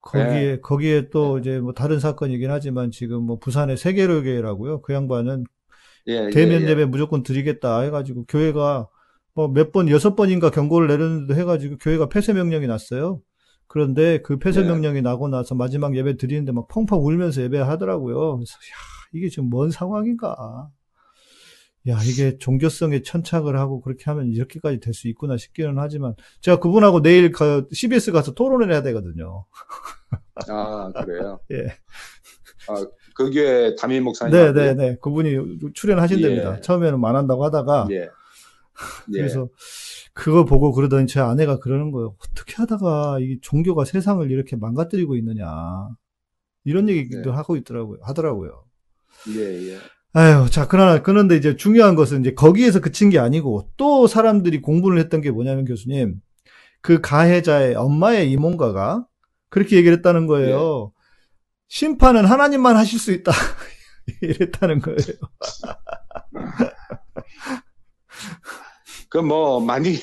거기에 네. 거기에 또 네. 이제 뭐 다른 사건이긴 하지만 지금 뭐 부산의 세계로교회라고요. 그 양반은 예, 대면 예, 예. 예배 무조건 드리겠다 해가지고 교회가 뭐 몇 번 여섯 번인가 경고를 내렸는데도 해가지고 교회가 폐쇄 명령이 났어요. 그런데 그 폐쇄 네. 명령이 나고 나서 마지막 예배 드리는데 막 펑펑 울면서 예배하더라고요. 그래서 야 이게 지금 뭔 상황인가? 야 이게 종교성에 천착을 하고 그렇게 하면 이렇게까지 될 수 있구나 싶기는 하지만 제가 그분하고 내일 그 CBS 가서 토론을 해야 되거든요. 아 그래요? 예. 아 그게 담임 목사님. 네네네 네. 그분이 출연하신답니다. 예. 처음에는 안 한다고 하다가. 예. 그래서 예. 그걸 보고 그러더니 제 아내가 그러는 거예요. 어떻게 하다가 이 종교가 세상을 이렇게 망가뜨리고 있느냐. 이런 얘기도 네. 하고 있더라고요. 하더라고요. 예, 예. 아유, 자, 그러나, 그런데 이제 중요한 것은 이제 거기에서 그친 게 아니고 또 사람들이 공부를 했던 게 뭐냐면 교수님, 그 가해자의 엄마의 이몽가가 그렇게 얘기를 했다는 거예요. 예. 심판은 하나님만 하실 수 있다. 이랬다는 거예요. 그 뭐 많이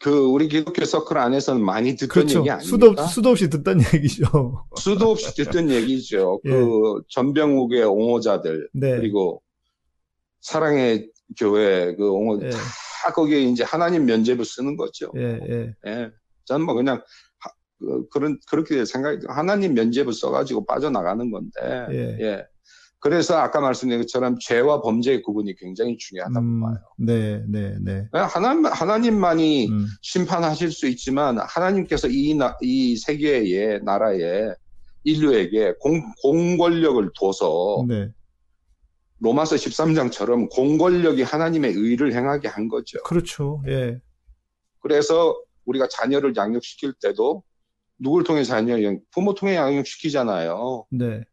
그 우리 기독교 서클 안에서는 많이 듣던 그렇죠. 얘기 아닙니까? 수도, 수도 없이 듣던 얘기죠. 수도 없이 듣던 얘기죠. 예. 그 전병욱의 옹호자들 네. 그리고 사랑의 교회 그 옹호 예. 다 거기에 이제 하나님 면제부 쓰는 거죠. 예, 예. 예. 저는 뭐 그냥 하, 그, 그런 그렇게 생각이 하나님 면제부 써가지고 빠져나가는 건데. 예. 예. 그래서 아까 말씀드린 것처럼 죄와 범죄의 구분이 굉장히 중요하다고 음, 봐요. 네, 네, 네. 하나님, 하나님만이 음. 심판하실 수 있지만 하나님께서 이, 나, 이 세계의 나라에 인류에게 공, 공권력을 둬서 네. 로마서 13장처럼 공권력이 하나님의 의를 행하게 한 거죠. 그렇죠. 예. 그래서 우리가 자녀를 양육시킬 때도 누굴 통해 자녀 부모 통해 양육시키잖아요. 네.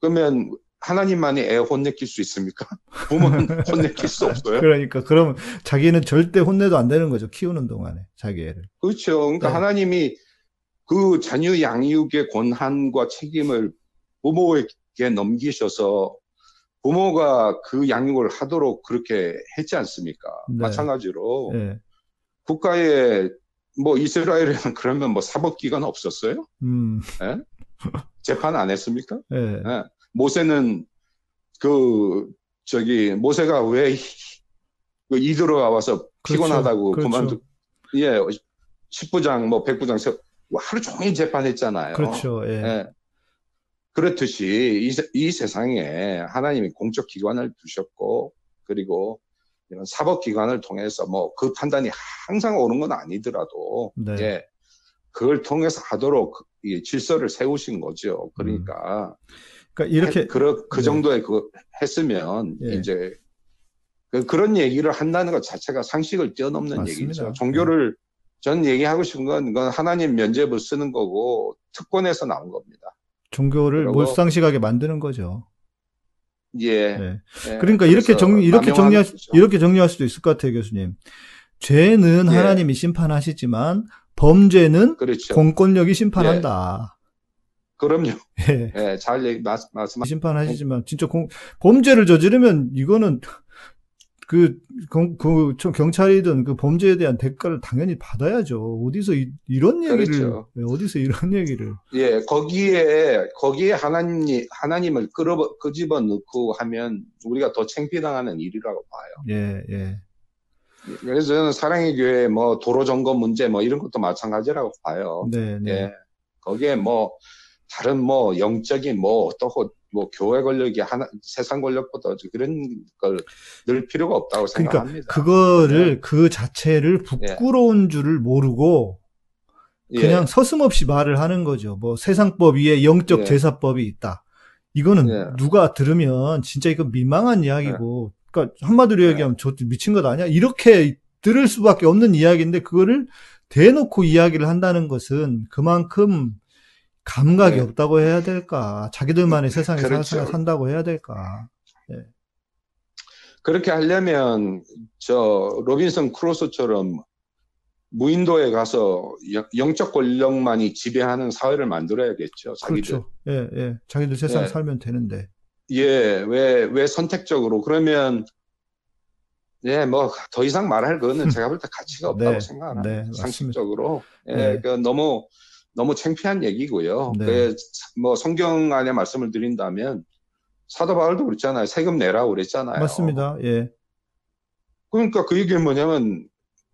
그러면 하나님만이 애 혼내킬 수 있습니까? 부모는 혼내킬 수 없어요. 그러니까 그러면 자기는 절대 혼내도 안 되는 거죠. 키우는 동안에 자기 애를. 그렇죠. 그러니까 네. 하나님이 그 자녀 양육의 권한과 책임을 부모에게 넘기셔서 부모가 그 양육을 하도록 그렇게 했지 않습니까? 네. 마찬가지로 네. 국가에 뭐 이스라엘에는 그러면 뭐 사법기관 없었어요? 음. 네? 재판 안 했습니까? 네. 네. 모세는 그 저기 모세가 왜 그 이드로가 와서 그렇죠. 피곤하다고 그렇죠. 그만두 예 10부장 뭐 100부장 하루 종일 재판했잖아요. 그렇죠. 예. 예. 그렇듯이 이, 이 세상에 하나님이 공적 기관을 두셨고 그리고 이런 사법 기관을 통해서 뭐 그 판단이 항상 옳은 건 아니더라도 네. 예. 그걸 통해서 하도록 그 질서를 세우신 거죠. 그러니까, 음. 그러니까 이렇게 해, 그, 그 네. 정도의 그 했으면 예. 이제 그, 그런 얘기를 한다는 것 자체가 상식을 뛰어넘는 맞습니다. 얘기죠. 종교를 네. 전 얘기하고 싶은 건 이건 하나님 면죄부 쓰는 거고 특권에서 나온 겁니다. 종교를 몰상식하게 만드는 거죠. 예. 네. 예. 그러니까 이렇게 정리 이렇게 정리할. 이렇게 정리할 수도 있을 것 같아요, 교수님. 죄는 예. 하나님이 심판하시지만 범죄는 그렇죠. 공권력이 심판한다. 예. 그럼요. 예. 예, 잘 얘기, 말씀, 말씀. 심판하시지만, 진짜 공, 범죄를 저지르면 이거는 그, 그, 경찰이든 그 범죄에 대한 대가를 당연히 받아야죠. 어디서 이, 런 얘기를, 그렇죠. 예, 어디서 이런 얘기를. 예, 거기에, 거기에 하나님, 하나님을 끌어, 끄집어 넣고 하면 우리가 더 챙피당하는 일이라고 봐요. 예, 예. 그래서 저는 사랑의 교회 뭐 도로 점검 문제 뭐 이런 것도 마찬가지라고 봐요. 네, 네. 예. 거기에 뭐 다른 뭐 영적인 뭐 어떻고 뭐 교회 권력이 하나 세상 권력보다 그런 걸 늘 필요가 없다고 그러니까 생각합니다. 그거를 네. 그 자체를 부끄러운 예. 줄을 모르고 그냥 예. 서슴없이 말을 하는 거죠. 뭐 세상법 위에 영적 예. 제사법이 있다. 이거는 예. 누가 들으면 진짜 이거 민망한 이야기고 그러니까 한마디로 네. 얘기하면 저 미친 것 아니야? 이렇게 들을 수밖에 없는 이야기인데 그거를 대놓고 이야기를 한다는 것은 그만큼 감각이 네. 없다고 해야 될까? 자기들만의 세상에 그렇죠. 산다고 해야 될까? 네. 그렇게 하려면 저 로빈슨 크루소처럼 무인도에 가서 영적 권력만이 지배하는 사회를 만들어야겠죠. 자기들. 그렇죠. 예, 예. 자기들 세상 예. 살면 되는데. 예, 왜, 왜 선택적으로. 그러면, 예, 뭐, 더 이상 말할 거는 제가 볼 때 가치가 없다고 네, 생각합니다. 네, 상식적으로. 예, 네. 그 너무, 너무 창피한 얘기고요. 네. 그, 뭐, 성경 안에 말씀을 드린다면, 사도 바울도 그랬잖아요. 세금 내라고 그랬잖아요. 맞습니다. 예. 그러니까 그 얘기는 뭐냐면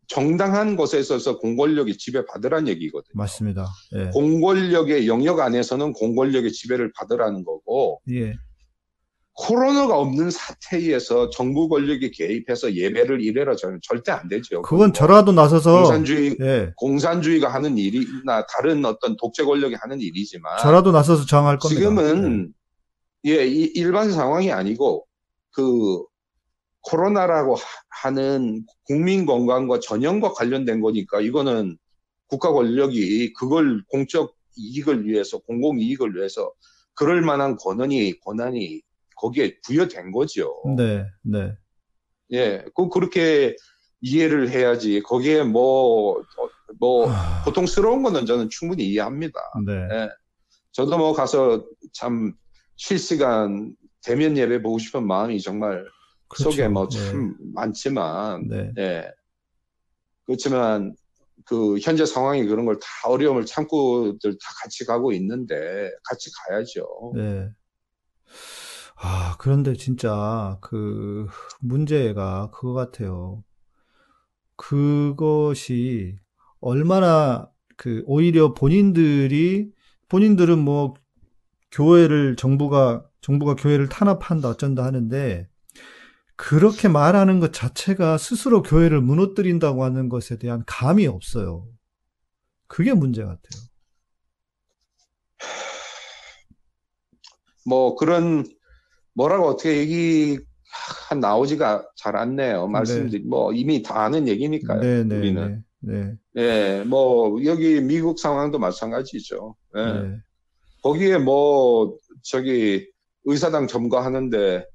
정당한 곳에 있어서 공권력이 지배받으란 얘기거든요. 맞습니다. 예. 공권력의 영역 안에서는 공권력의 지배를 받으라는 거고 예. 코로나가 없는 사태에서 정부 권력이 개입해서 예배를 이래라 저는 절대 안 되죠. 그건 저라도 나서서 공산주의 예. 공산주의가 하는 일이나 다른 어떤 독재 권력이 하는 일이지만 저라도 나서서 정할 겁니다. 지금은 예, 예 일반 상황이 아니고 그 코로나라고 하는 국민 건강과 전염과 관련된 거니까 이거는 국가 권력이 그걸 공적 이익을 위해서 공공 이익을 위해서 그럴 만한 권한이 권한이 거기에 부여된 거죠. 네, 네. 예, 그 그렇게 이해를 해야지. 거기에 뭐, 뭐, 하... 고통스러운 거는 저는 충분히 이해합니다. 네. 예. 저도 뭐 가서 참 실시간 대면 예배 보고 싶은 마음이 정말 그렇죠. 속에 뭐참 네. 많지만, 네. 예. 그렇지만 그 현재 상황이 그런 걸 다 어려움을 참고들 다 같이 가고 있는데 같이 가야죠. 네. 아, 그런데 진짜 그 문제가 그거 같아요. 그것이 얼마나 그 오히려 본인들이 본인들은 뭐 교회를 정부가 정부가 교회를 탄압한다 어쩐다 하는데 그렇게 말하는 것 자체가 스스로 교회를 무너뜨린다고 하는 것에 대한 감이 없어요. 그게 문제 같아요. 뭐 그런 뭐라고 어떻게 얘기 나오지가 잘 않네요. 말씀드리 네. 뭐 이미 다 아는 얘기니까요. 네, 네, 우리는. 네. 네. 뭐 여기 미국 상황도 마찬가지죠. 네. 네. 거기에 뭐 저기 의사당 점거하는데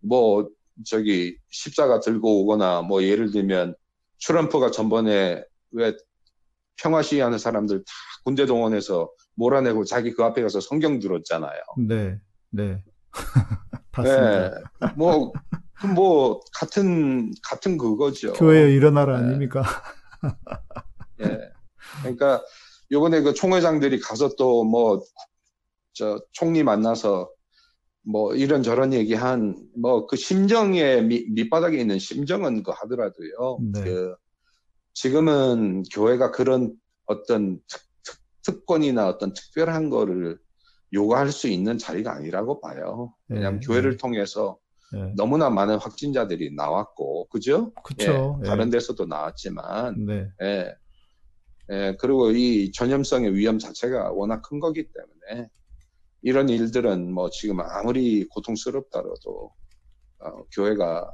뭐 저기 십자가 들고 오거나 뭐 예를 들면 트럼프가 전번에 왜 평화 시위하는 사람들 다 군대 동원해서 몰아내고 자기 그 앞에 가서 성경 들었잖아요. 네, 네. 봤습니다. 네, 뭐, 뭐, 같은, 같은 그거죠. 교회 일어나라 네. 아닙니까? 예. 네. 그러니까, 요번에 그 총회장들이 가서 또 뭐, 저, 총리 만나서 뭐, 이런저런 얘기한, 뭐, 그 심정에, 밑, 밑바닥에 있는 심정은 그 하더라도요. 네. 그, 지금은 교회가 그런 어떤 특, 특, 특권이나 어떤 특별한 거를 요구할 수 있는 자리가 아니라고 봐요. 왜냐하면 네, 교회를 네. 통해서 네. 너무나 많은 확진자들이 나왔고, 그죠? 그쵸. 예, 다른 데서도 나왔지만, 네. 예, 예, 그리고 이 전염성의 위험 자체가 워낙 큰 거기 때문에 이런 일들은 뭐 지금 아무리 고통스럽다라도 어, 교회가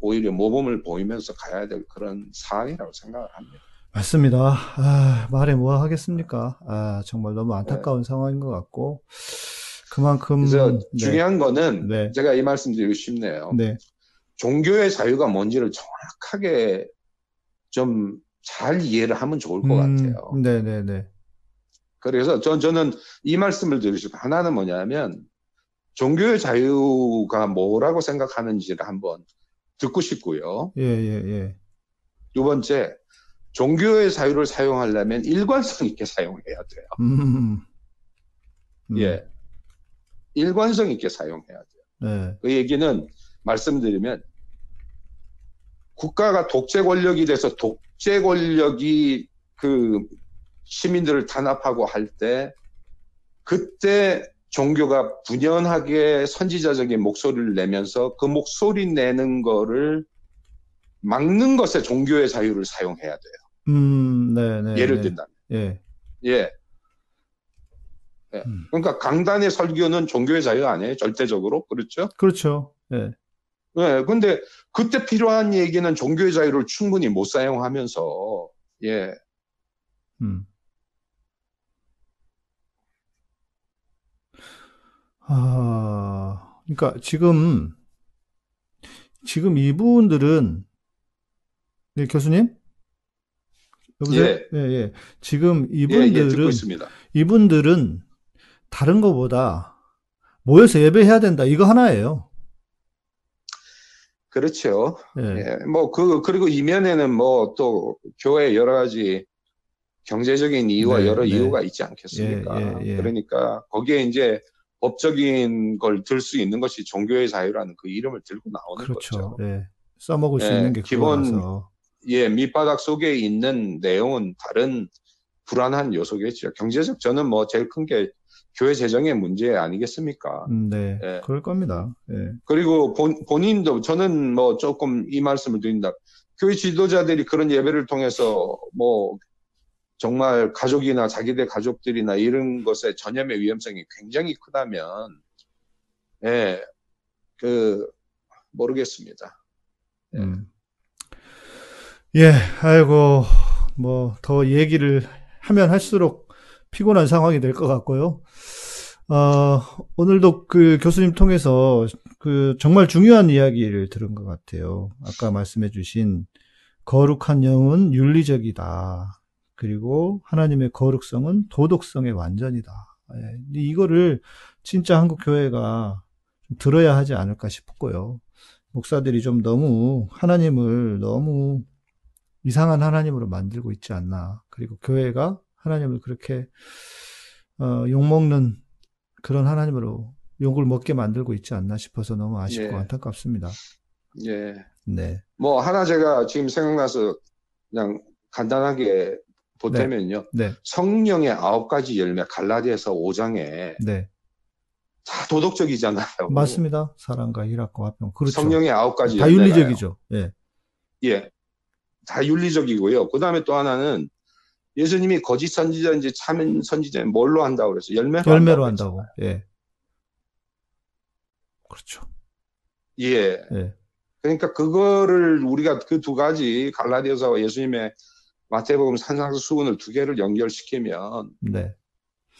오히려 모범을 보이면서 가야 될 그런 상황이라고 생각을 합니다. 맞습니다. 아, 말해 뭐 하겠습니까? 아, 정말 너무 안타까운 네. 상황인 것 같고, 그만큼. 그래서 네. 중요한 거는 네. 제가 이 말씀 드리고 싶네요. 네. 종교의 자유가 뭔지를 정확하게 좀 잘 이해를 하면 좋을 것 음, 같아요. 네네네. 네, 네. 그래서 전, 저는 이 말씀을 드리고 싶어요. 하나는 뭐냐면, 종교의 자유가 뭐라고 생각하는지를 한번 듣고 싶고요. 예, 예, 예. 두 번째, 종교의 자유를 사용하려면 일관성 있게 사용해야 돼요. 음. 음. 예. 일관성 있게 사용해야 돼요. 네. 그 얘기는 말씀드리면 국가가 독재 권력이 돼서 독재 권력이 그 시민들을 탄압하고 할 때 그때 종교가 분연하게 선지자적인 목소리를 내면서 그 목소리 내는 거를 막는 것에 종교의 자유를 사용해야 돼요. 음, 네, 네. 예를 네. 든다면. 예. 예. 예. 음. 그러니까 강단의 설교는 종교의 자유 아니에요, 절대적으로. 그렇죠? 그렇죠. 예. 예. 근데 그때 필요한 얘기는 종교의 자유를 충분히 못 사용하면서, 예. 음. 아, 그러니까 지금, 지금 이분들은 네, 교수님? 여보세요? 예. 예, 예. 지금 이분들은, 예, 예, 이분들은 다른 것보다 모여서 예배해야 된다. 이거 하나예요. 그렇죠. 예. 예. 뭐, 그, 그리고 이면에는 뭐 또 교회 여러 가지 경제적인 이유와 네, 여러 네. 이유가 있지 않겠습니까? 예, 예, 예. 그러니까 거기에 이제 법적인 걸 들 수 있는 것이 종교의 자유라는 그 이름을 들고 나오는 그렇죠. 거죠. 네. 써먹을 수 예, 있는 게 기본. 예 밑바닥 속에 있는 내용은 다른 불안한 요소겠죠. 경제적 저는 뭐 제일 큰 게 교회 재정의 문제 아니겠습니까? 음, 네, 예. 그럴 겁니다. 예. 그리고 본, 본인도 저는 뭐 조금 이 말씀을 드린다. 교회 지도자들이 그런 예배를 통해서 뭐 정말 가족이나 자기들 가족들이나 이런 것에 전염의 위험성이 굉장히 크다면, 예, 그, 모르겠습니다. 예. 음. 예, 아이고, 뭐, 더 얘기를 하면 할수록 피곤한 상황이 될 것 같고요. 어, 오늘도 그 교수님 통해서 그 정말 중요한 이야기를 들은 것 같아요. 아까 말씀해 주신 거룩한 영은 윤리적이다. 그리고 하나님의 거룩성은 도덕성의 완전이다. 예, 이거를 진짜 한국 교회가 들어야 하지 않을까 싶고요. 목사들이 좀 너무 하나님을 너무 이상한 하나님으로 만들고 있지 않나. 그리고 교회가 하나님을 그렇게 어, 욕먹는 그런 하나님으로 욕을 먹게 만들고 있지 않나 싶어서 너무 아쉽고 예. 안타깝습니다. 예. 네. 뭐 하나 제가 지금 생각나서 그냥 간단하게 보태면요. 네. 네. 성령의 아홉 가지 열매 갈라디아서 5장에 네. 다 도덕적이잖아요. 맞습니다. 사랑과 희락과 화평. 그렇죠. 성령의 아홉 가지 다 윤리적이죠. 예. 예. 다 윤리적이고요. 그 다음에 또 하나는 예수님이 거짓 선지자인지 참 선지자인 뭘로 한다고 그래서 열매로, 열매로 한다고. 한다고. 예. 그렇죠. 예. 예. 그러니까 그거를 우리가 그 두 가지 갈라디아서와 예수님의 마태복음 산상수 수훈을 두 개를 연결시키면 네.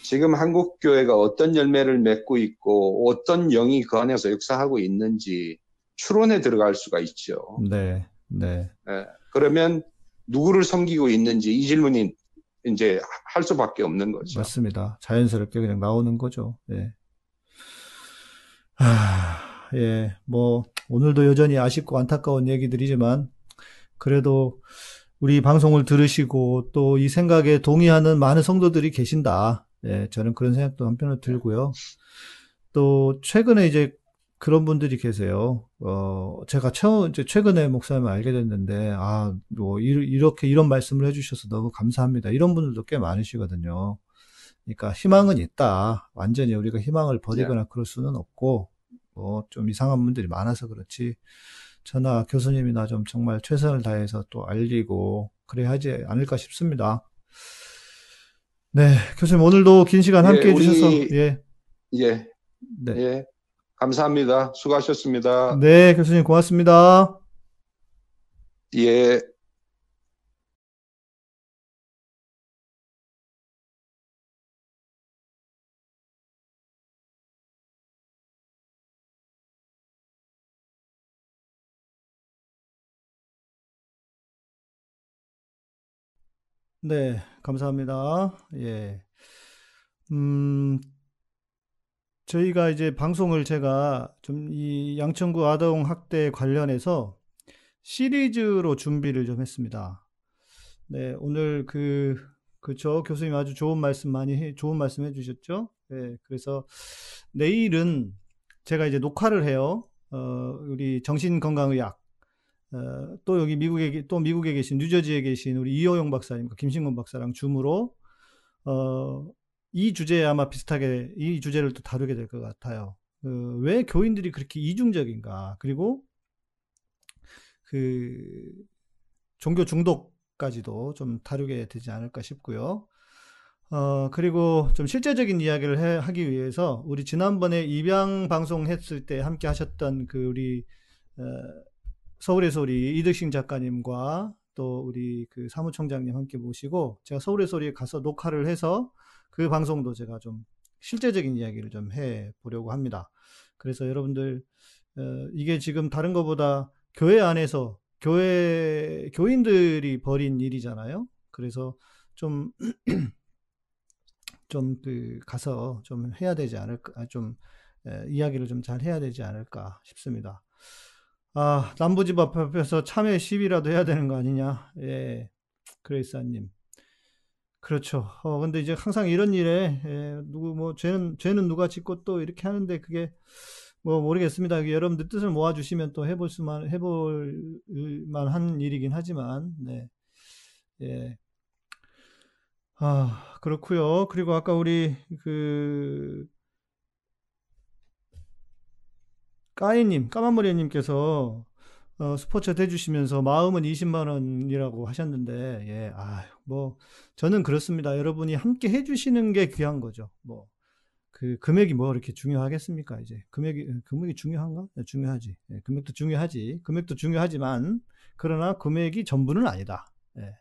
지금 한국 교회가 어떤 열매를 맺고 있고 어떤 영이 그 안에서 역사하고 있는지 추론에 들어갈 수가 있죠. 네, 네. 네. 그러면 누구를 섬기고 있는지 이 질문이 이제 할 수밖에 없는 거죠. 맞습니다. 자연스럽게 그냥 나오는 거죠. 예. 아, 예, 뭐 오늘도 여전히 아쉽고 안타까운 얘기들이지만 그래도 우리 방송을 들으시고 또 이 생각에 동의하는 많은 성도들이 계신다. 예, 저는 그런 생각도 한편으로 들고요. 또 최근에 이제 그런 분들이 계세요. 어, 제가 처음, 이제 최근에 목사님을 알게 됐는데, 아, 뭐, 이렇게 이런 말씀을 해주셔서 너무 감사합니다. 이런 분들도 꽤 많으시거든요. 그러니까 희망은 있다. 완전히 우리가 희망을 버리거나 그럴 수는 없고, 뭐, 좀 이상한 분들이 많아서 그렇지. 저나 교수님이나 좀 정말 최선을 다해서 또 알리고 그래야 하지 않을까 싶습니다. 네, 교수님 오늘도 긴 시간 함께 예, 해주셔서 우리, 예, 예, 네, 예, 감사합니다. 수고하셨습니다. 네, 교수님 고맙습니다. 예. 네, 감사합니다. 예. 음, 저희가 이제 방송을 제가 좀 이 양천구 아동 학대 관련해서 시리즈로 준비를 좀 했습니다. 네, 오늘 그, 그쵸. 교수님 아주 좋은 말씀 많이 해, 좋은 말씀 해주셨죠? 네, 그래서 내일은 제가 이제 녹화를 해요. 어, 우리 정신건강의학, 어, 또 여기 미국에 또 미국에 계신 뉴저지에 계신 우리 이호영 박사님과 김신곤 박사랑 줌으로 어, 이 주제에 아마 비슷하게 이 주제를 또 다루게 될 것 같아요. 그, 왜 교인들이 그렇게 이중적인가? 그리고 그 종교 중독까지도 좀 다루게 되지 않을까 싶고요. 어, 그리고 좀 실제적인 이야기를 해, 하기 위해서 우리 지난번에 입양 방송 했을 때 함께 하셨던 그 우리 어, 서울의 소리 이득신 작가님과 또 우리 그 사무총장님 함께 모시고 제가 서울의 소리에 가서 녹화를 해서 그 방송도 제가 좀 실제적인 이야기를 좀 해 보려고 합니다. 그래서 여러분들 어, 이게 지금 다른 것보다 교회 안에서 교회 교인들이 벌인 일이잖아요. 그래서 좀 좀 그 가서 좀 해야 되지 않을까 좀 에, 이야기를 좀 잘 해야 되지 않을까 싶습니다. 아, 남부집 앞에서 참여 시위라도 해야 되는 거 아니냐? 예, 그레이스님. 그렇죠. 어, 근데 이제 항상 이런 일에, 예, 누구, 뭐, 죄는, 죄는 누가 짓고 또 이렇게 하는데 그게, 뭐, 모르겠습니다. 여러분들 뜻을 모아주시면 또 해볼 수만, 해볼 만한 일이긴 하지만, 네. 예. 아, 그렇고요 그리고 아까 우리, 그, 까이님, 까만머리님께서 어, 스포츠 해주시면서 마음은 20만 원이라고 하셨는데, 예, 아, 뭐 저는 그렇습니다. 여러분이 함께 해주시는 게 귀한 거죠. 뭐 그 금액이 뭐 이렇게 중요하겠습니까? 이제 금액이 금액이 중요한가? 네, 중요하지. 예, 금액도 중요하지. 금액도 중요하지만 그러나 금액이 전부는 아니다. 예,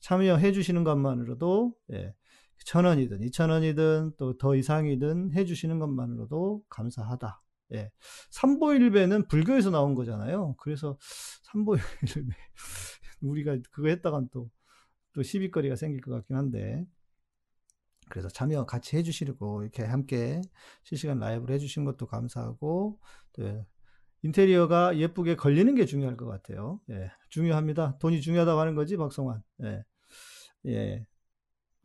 참여해 주시는 것만으로도 예, 천 원이든 이천 원이든 또 더 이상이든 해 주시는 것만으로도 감사하다. 예. 삼보일배는 불교에서 나온 거잖아요. 그래서 삼보일배 우리가 그거 했다간 또, 또 시비거리가 생길 것 같긴 한데. 그래서 참여 같이 해주시고, 이렇게 함께 실시간 라이브를 해주신 것도 감사하고, 또 인테리어가 예쁘게 걸리는 게 중요할 것 같아요. 예, 중요합니다. 돈이 중요하다고 하는 거지, 박성환. 예, 예.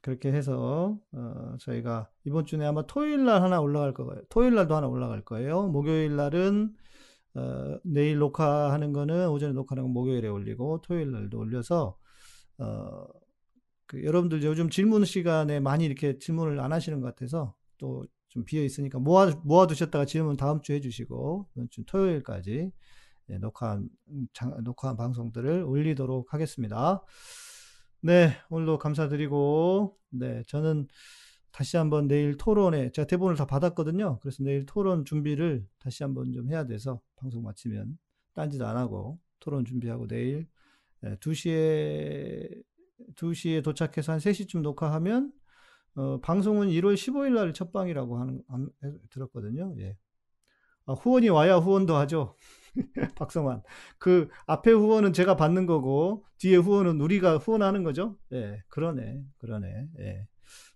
그렇게 해서 어, 저희가 이번 주에 아마 토요일 날 하나 올라갈 거예요. 토요일 날도 하나 올라갈 거예요. 목요일 날은 어, 내일 녹화하는 거는 오전에 녹화하는 건 목요일에 올리고 토요일 날도 올려서 어, 그 여러분들 요즘 질문 시간에 많이 이렇게 질문을 안 하시는 것 같아서 또 좀 비어 있으니까 모아 모아 두셨다가 질문 다음 주에 해주시고 이번 주 토요일까지 예, 녹화한 장, 녹화한 방송들을 올리도록 하겠습니다. 네, 오늘도 감사드리고, 네, 저는 다시 한번 내일 토론에, 제가 대본을 다 받았거든요. 그래서 내일 토론 준비를 다시 한번 좀 해야 돼서, 방송 마치면, 딴짓 안 하고, 토론 준비하고 내일, 네, 2시에, 2시에 도착해서 한 3시쯤 녹화하면, 어, 방송은 1월 15일 날 첫방이라고 하는, 한, 들었거든요. 예. 아, 후원이 와야 후원도 하죠. 박성환. 그 앞에 후원은 제가 받는 거고 뒤에 후원은 우리가 후원하는 거죠. 예, 그러네, 그러네. 예.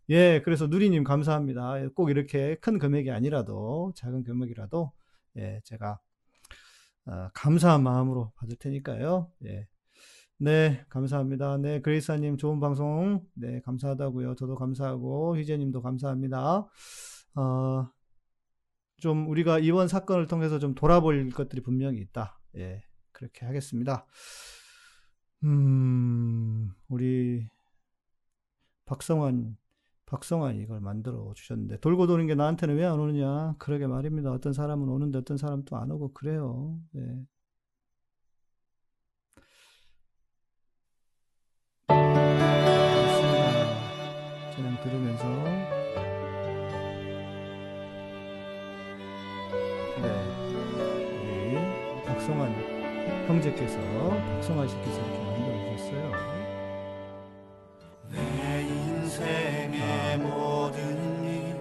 예, 그래서 누리님 감사합니다. 꼭 이렇게 큰 금액이 아니라도 작은 금액이라도 예, 제가 어, 감사한 마음으로 받을 테니까요. 예. 네, 감사합니다. 네, 그레이사님 좋은 방송, 네, 감사하다고요. 저도 감사하고, 희재님도 감사합니다. 어, 좀 우리가 이번 사건을 통해서 좀 돌아볼 것들이 분명히 있다. 예, 그렇게 하겠습니다. 음, 우리 박성환, 박성환이 이걸 만들어 주셨는데, 돌고 도는 게 나한테는 왜 안 오느냐? 그러게 말입니다. 어떤 사람은 오는데 어떤 사람은 또안 오고 그래요. 예. 그냥 들으면서 박성환 형제께서 박성환 씨께서 이렇게 만들어 주셨어요. 내 인생의 아. 모든 일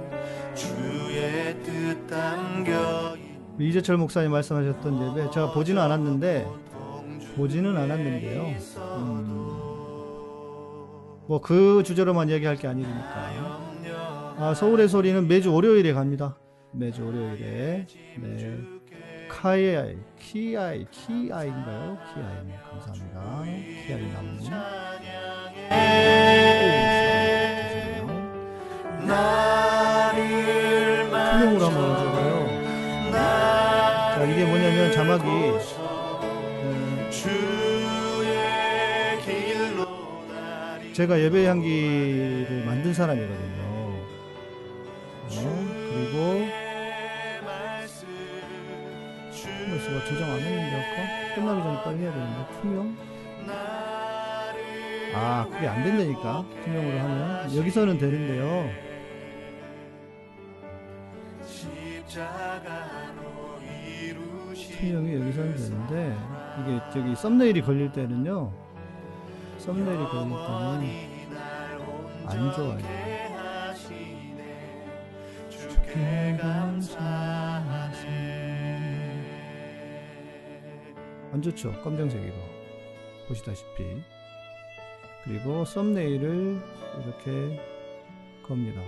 주의 뜻 담겨 이재철 목사님 말씀하셨던 예배 제가 보지는 않았는데 보지는 않았는데요. 음, 뭐그 주제로만 얘기할 게 아니니까. 아, 서울의 소리는 매주 월요일에 갑니다. 매주 월요일에. 네. 카이아이, 키아이, 키아이인가요? 키아이. 네, 감사합니다. 키아이 나무. 투명으로 한번 해줘봐요. 자, 이게 뭐냐면 자막이 음, 제가 예배 향기를 만든 사람이거든요. 아 그게 안 된다니까 투명으로 하면. 여기서는 되는데요. 투명이 여기서는 되는데 이게 저기 썸네일이 걸릴 때는요. 썸네일이 걸릴 때는 안 좋아요. 안 좋죠. 검정색이고. 보시다시피 그리고 썸네일을 이렇게 겁니다.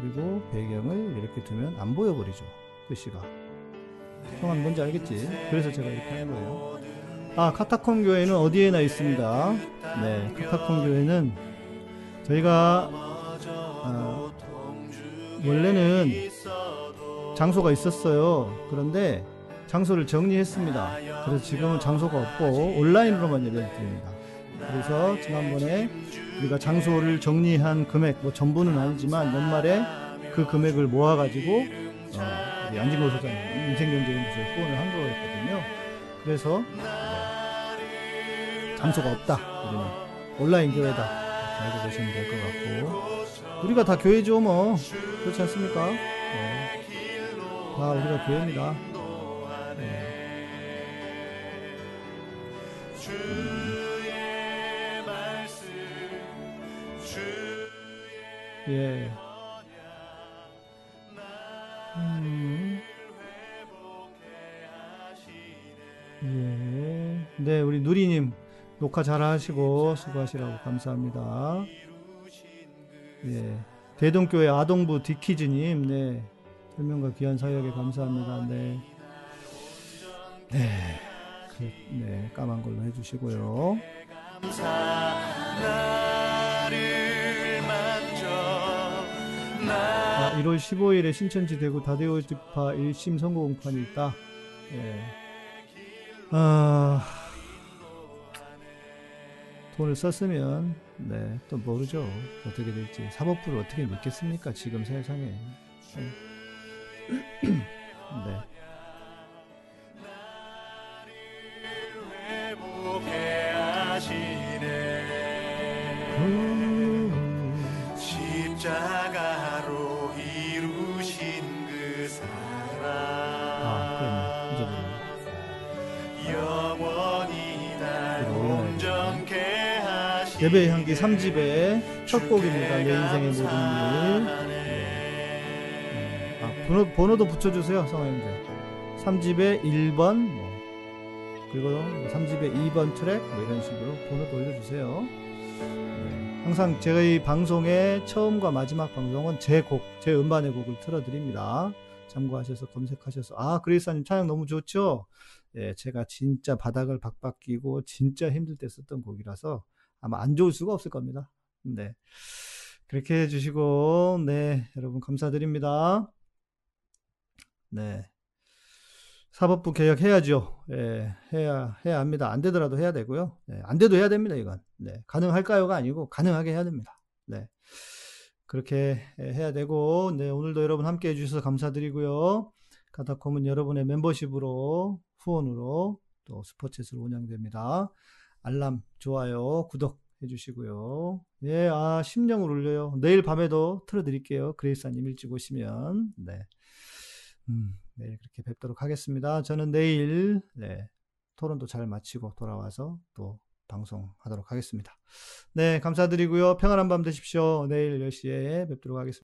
그리고 배경을 이렇게 두면 안 보여버리죠. 글씨가. 성함 뭔지 알겠지? 그래서 제가 이렇게 하는 거예요. 아, 카타콤 교회는 어디에나 있습니다. 네, 카타콤 교회는 저희가 어, 원래는 장소가 있었어요. 그런데 장소를 정리했습니다. 그래서 지금은 장소가 없고 온라인으로만 예배를 드립니다. 그래서 지난번에 우리가 장소를 정리한 금액, 뭐 전부는 아니지만 연말에 그 금액을 모아가지고 어, 우리 안진거 소장 인생경제연구소에 후원을 한 거였거든요. 그래서 네, 장소가 없다. 우리는 온라인 교회다. 알고 보시면 될 것 같고 우리가 다 교회죠 뭐 그렇지 않습니까? 네. 다 우리가 교회입니다. 네. 예. 음. 예. 네, 우리 누리님 녹화 잘 하시고 수고하시라고 감사합니다. 예. 대동교회 아동부 디키즈님, 네. 설명과 귀한 사역에 감사합니다. 네. 네. 그, 네. 까만 걸로 해주시고요. 1월 15일에 신천지 대구 다대오 집파 1심 선고 공판이 있다. 예. 아, 돈을 썼으면, 네, 또 모르죠. 어떻게 될지. 사법부를 어떻게 믿겠습니까? 지금 세상에. 네. 예배의 향기 3집의 첫 곡입니다. 내 인생의 모든 일. 네. 아, 번호, 번호도 붙여주세요, 성화형제. 3집의 1번, 뭐, 그리고 3집의 2번 트랙, 뭐 이런 식으로 번호도 올려주세요. 항상 저희 방송의 처음과 마지막 방송은 제 곡, 제 음반의 곡을 틀어드립니다. 참고하셔서 검색하셔서 아 그리스사님 찬양 너무 좋죠. 예, 제가 진짜 바닥을 박박 끼고 진짜 힘들 때 썼던 곡이라서 아마 안 좋을 수가 없을 겁니다. 네, 그렇게 해주시고 네 여러분 감사드립니다. 네. 사법부 개혁해야죠. 예, 해야, 해야 합니다. 안 되더라도 해야 되고요. 예, 안 돼도 해야 됩니다, 이건. 네, 가능할까요가 아니고, 가능하게 해야 됩니다. 네. 그렇게 해야 되고, 네, 오늘도 여러분 함께 해주셔서 감사드리고요. 가다콤은 여러분의 멤버십으로, 후원으로, 또 스포츠로 운영됩니다. 알람, 좋아요, 구독 해주시고요. 예, 아, 심령을 울려요. 내일 밤에도 틀어드릴게요. 그레이스님 일찍 오시면. 네. 음. 네, 그렇게 뵙도록 하겠습니다. 저는 내일 네, 토론도 잘 마치고 돌아와서 또 방송하도록 하겠습니다. 네, 감사드리고요. 평안한 밤 되십시오. 내일 10시에 뵙도록 하겠습니다.